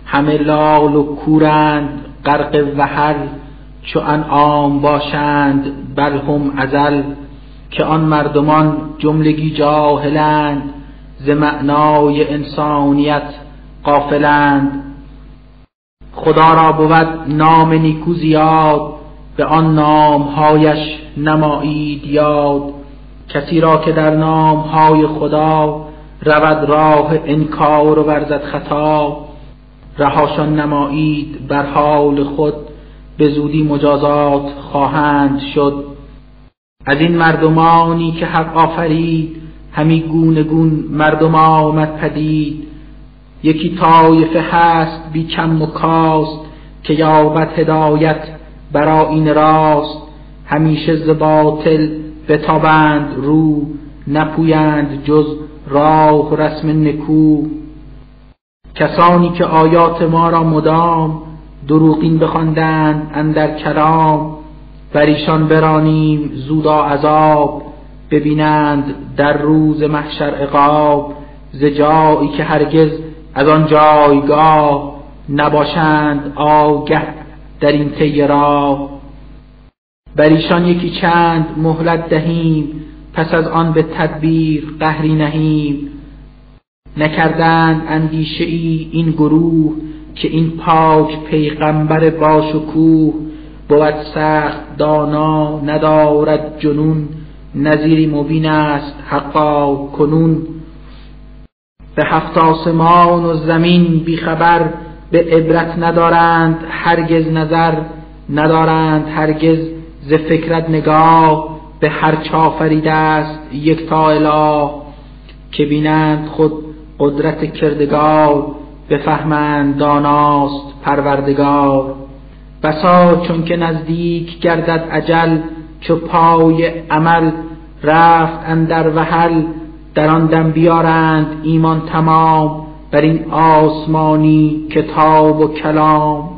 همه لال و کورند غرق وحل چو انعام باشند بل هم ازل. که آن مردمان جملگی جاهلند ز معنای انسانیت قافلند خدا را بود نام نیکو زیاد به آن نامهایش نمایید یاد. کسی را که در نامهای خدا رود راه انکار و ورزد خطا. رهاشان نمایید بر حال خود به زودی مجازات خواهند شد. از این مردمانی که حق آفرید همی گونه گون مردم آمد پدید. یکی طایفه هست بی کم و کاست که یابد هدایت برا این راست. همیشه ز باطل بتابند رو نپویند جز راه و رسم نکو. کسانی که آیات ما را مدام دروغین بخواندند اندر کلام بر ایشان برانیم زودا عذاب. ببینند در روز محشر عقاب ز جایی که هرگز از آن جایگاه نباشند آگه در این طی راه. بر ایشان یکی چند مهلت دهیم پس از آن به تدبیر قهری نهیم. نکردند اندیشه ای این گروه که این پاک پیغمبر باشکوه بود سخت دانا ندارد جنون نظیری مبین است حقا کنون. به هفت آسمان و زمین بیخبر به عبرت ندارند هرگز نظر ندارند هرگز ز فکرت نگاه. به هر چافریده است یک تا اله که بینند خود قدرت کردگار. بفهمند داناست پروردگار. بسا چون که نزدیک گردد عجل چو پای عمل رفت اندر وحل در آن دم بیارند ایمان تمام بر این آسمانی کتاب و کلام.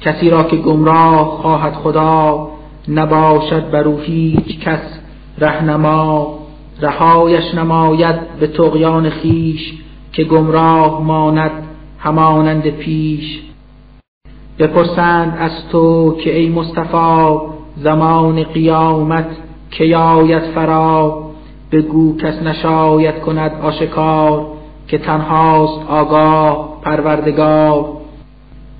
کسی را که گمراه خواهد خدا نباشد بر او هیچ کس رهنما. رهایش نماید به تقیان خیش که گمراه ماند همانند پیش. بپرسند از تو که ای مصطفی زمان قیامت که آید فرا بگو کس نشاید کند آشکار که تنهاست آگاه پروردگار.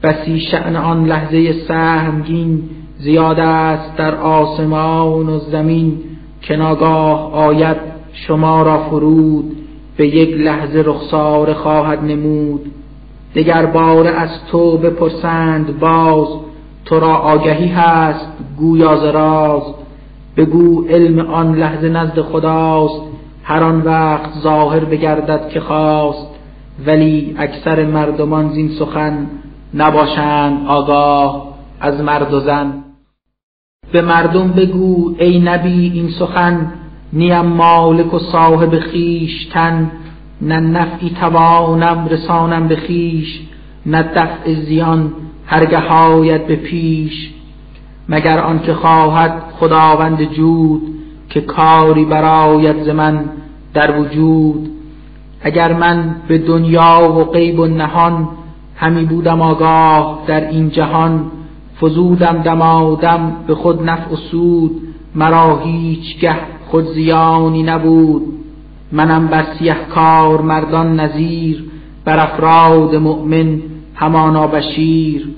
بسی شعن آن لحظه سهمگین زیاد است در آسمان و زمین که ناگاه آید شما را فرود به یک لحظه رخسار خواهد نمود. دگر بار از تو بپرسند باز تو را آگهی هست گویا راز. بگو علم آن لحظه نزد خداست هر آن وقت ظاهر بگردد که خواست. ولی اکثر مردمان زین سخن نباشند آگاه از مرد و زن. به مردم بگو ای نبی این سخن نیم مالک و صاحب تن. نه نفعی توانم رسانم به خیش نه دفع زیان هرگه آید به پیش. مگر آنکه خواهد خداوند جود که کاری براید ز من در وجود؟ اگر من به دنیا و غیب و نهان همی بودم آگاه در این جهان فزودم دمادم به خود نفع و سود مرا هیچگه خود زیانی نبود. منم بر سیه کار مردان نظیر بر افراد مؤمن همانا بشیر.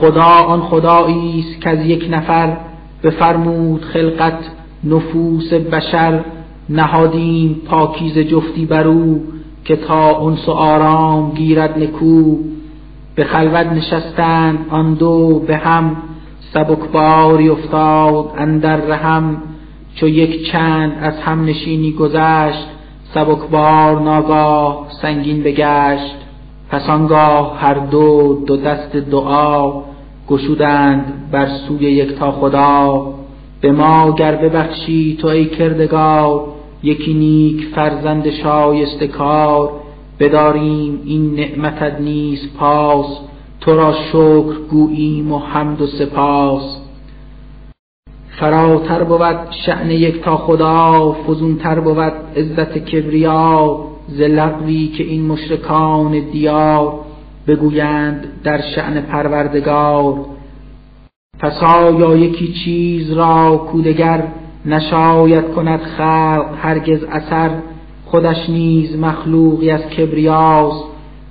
خدا آن خدایی است که از یک نفر بفرمود خلقت نفوس بشر. نهادیم پاکیز جفتی بر او که تا انس و آرام گیرد نکو. به خلوت نشستند آن دو به هم. سبکباری افتاد اندر رحم چو یک چند از هم نشینی گذشت سبکبار ناگاه سنگین بگشت. پس آنگاه هر دو دو دست دعا گشودند بر سوی یکتا خدا به ما گر ببخشی تو ای کردگار یکی نیک فرزند شایسته کار بداریم این نعمتت نیز پاس تو را شکر گوییم و حمد و سپاس. فراتر بود شعن یک تا خدا فزونتر بود عزت کبریا ز لغوی که این مشرکان دیار. بگویند در شعن پروردگار پس آیا یکی چیز را کودگر نشاید کند خلق هرگز اثر؟ خودش نیز مخلوقی از کبریاست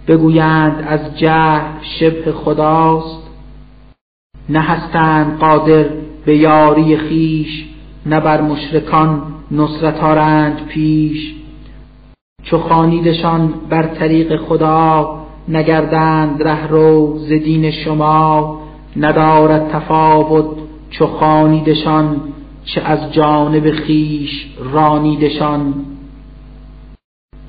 بگویند از جهل شبه خداست. نه هستند قادر به یاری خیش نه بر مشرکان نصرت آرند پیش. چو خانیدشان بر طریق خدا نگردند رو ز دین شما ندارد تفاوت چو خانیدشان چه از جانب خیش رانیدشان.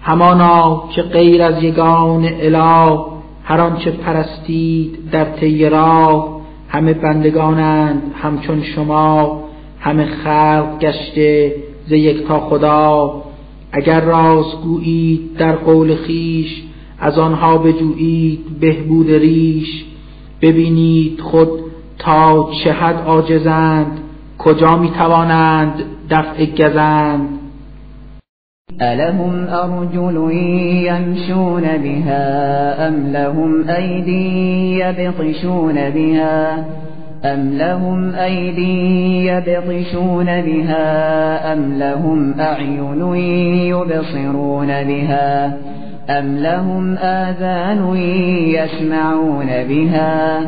همانا که غیر از یگان اله هر آنچه پرستید در طی راه همه بندگانند همچون شما همه خلق گشته ز تا خدا. اگر راست گویید در قول خیش از آنها بجویید بهبود ریش ببینید خود تا چه حد عاجزند کجا می توانند دفع گزند. ألهم أرجل يمشون بها أم لهم أيدي يبطشون بها أم لهم أيدي يبطشون بها أم لهم أعين يبصرون بها أم لهم آذان يسمعون بها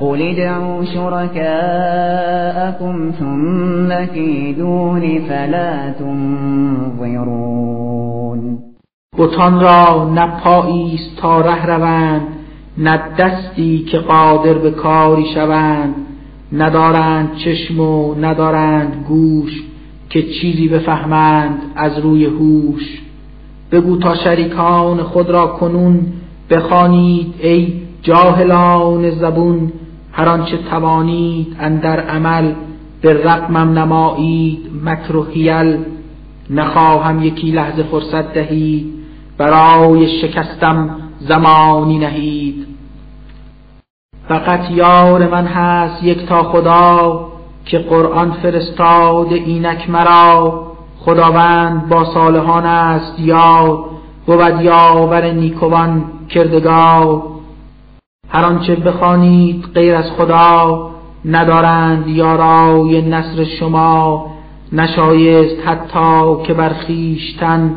قل ادعوا شركاءكم ثم كيدون فلا تنظرون بتان را نه تا ره روند نه که قادر به کاری شوند. ندارند چشم و ندارند گوش که چیزی بفهمند از روی هوش. بگو تا شریکان خود را کنون بخوانید ای جاهلان زبون هر آنچه توانید اندر عمل به رقمم نمایید مکر و حیل. نخواهم یکی لحظه فرصت دهید برای شکستم زمانی نهید. فقط یار من هست یک تا خدا که قرآن فرستاد اینک مرا. خداوند با صالحان است یار بود یاور نیکوان کردگار. هر آنچه بخوانید غیر از خدا ندارند یارای نصر شما. نشایست حتی که بر خویشتن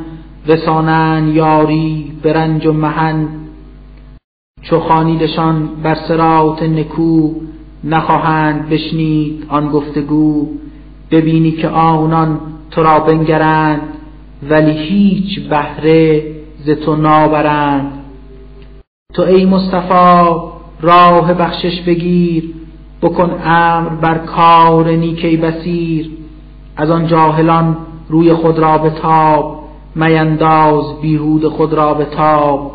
رسانند یاری به رنج و محن چو خانیدشان بر صراط نکو نخواهند بشنید آن گفتگو. ببینی که آنان تو را بنگرند ولی هیچ بهره ز تو نابرند. تو ای مصطفی راه بخشش بگیر بکن امر بر کار نیکی بسیر از آن جاهلان روی خود را بتاب مینداز بیهود خود را بتاب.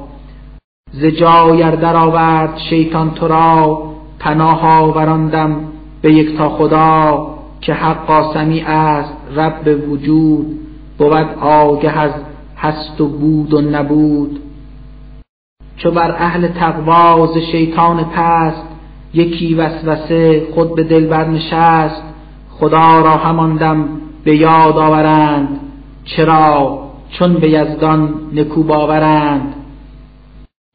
ز جای در آورد شیطان تو را پناه آوراندم به یک تا خدا. که حق سمیع است رب وجود بود آگه از هست و بود و نبود. چو بر اهل تقوا شیطان پست یکی وسوسه خود به دل برنشست. خدا را هماندم به یاد آورند چرا؟ چون به یزدان نکو باورند.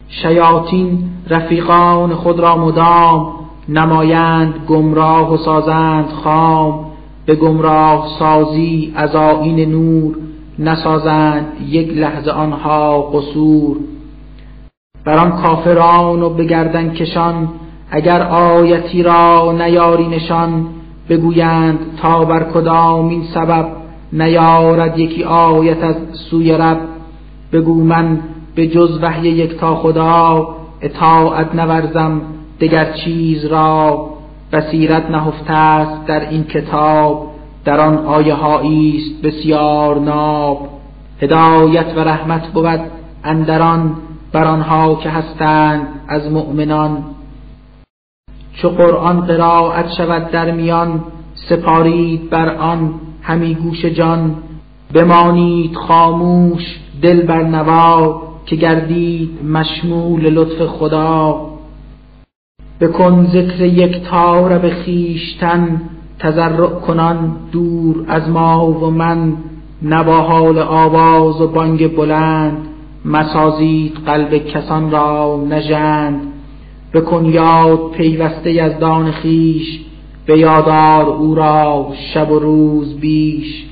شیاطین رفیقان خود را مدام نمایند گمراه و سازند خام به گمراه سازی از آیین نور نسازند یک لحظه آنها قصور. بر آن کافران و به کشان اگر آیتی را نیاری نشان بگویند تا بر کدام این سبب نیارد یکی آیت از سوی رب. بگو من به جز وحی یک تا خدا اطاعت نورزم دگر چیز را بصیرت نهفته است در این کتاب در آن آیه است بسیار ناب. هدایت و رحمت بود اندران بر آنها که هستند از مؤمنان. چو قرآن قرائت شود در میان سپارید بر آن همی گوش جان. بمانید خاموش دل بر نوا که گردید مشمول لطف خدا. بکن ذکر یک تار به خیشتن تضرع کنان دور از ما و من نبا حال آواز و بانگ بلند. مسازید قلب کسان را نژند. بکن یاد پیوسته دان خیش به یادار او را شب و روز بیش.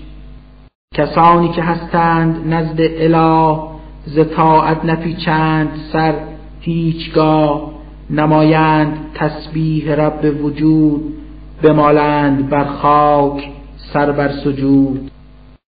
کسانی که هستند نزد اله ز طاعت نپیچند سر هیچگاه. نمایند تسبیح رب وجود بمالند بر خاک سر بر سجود.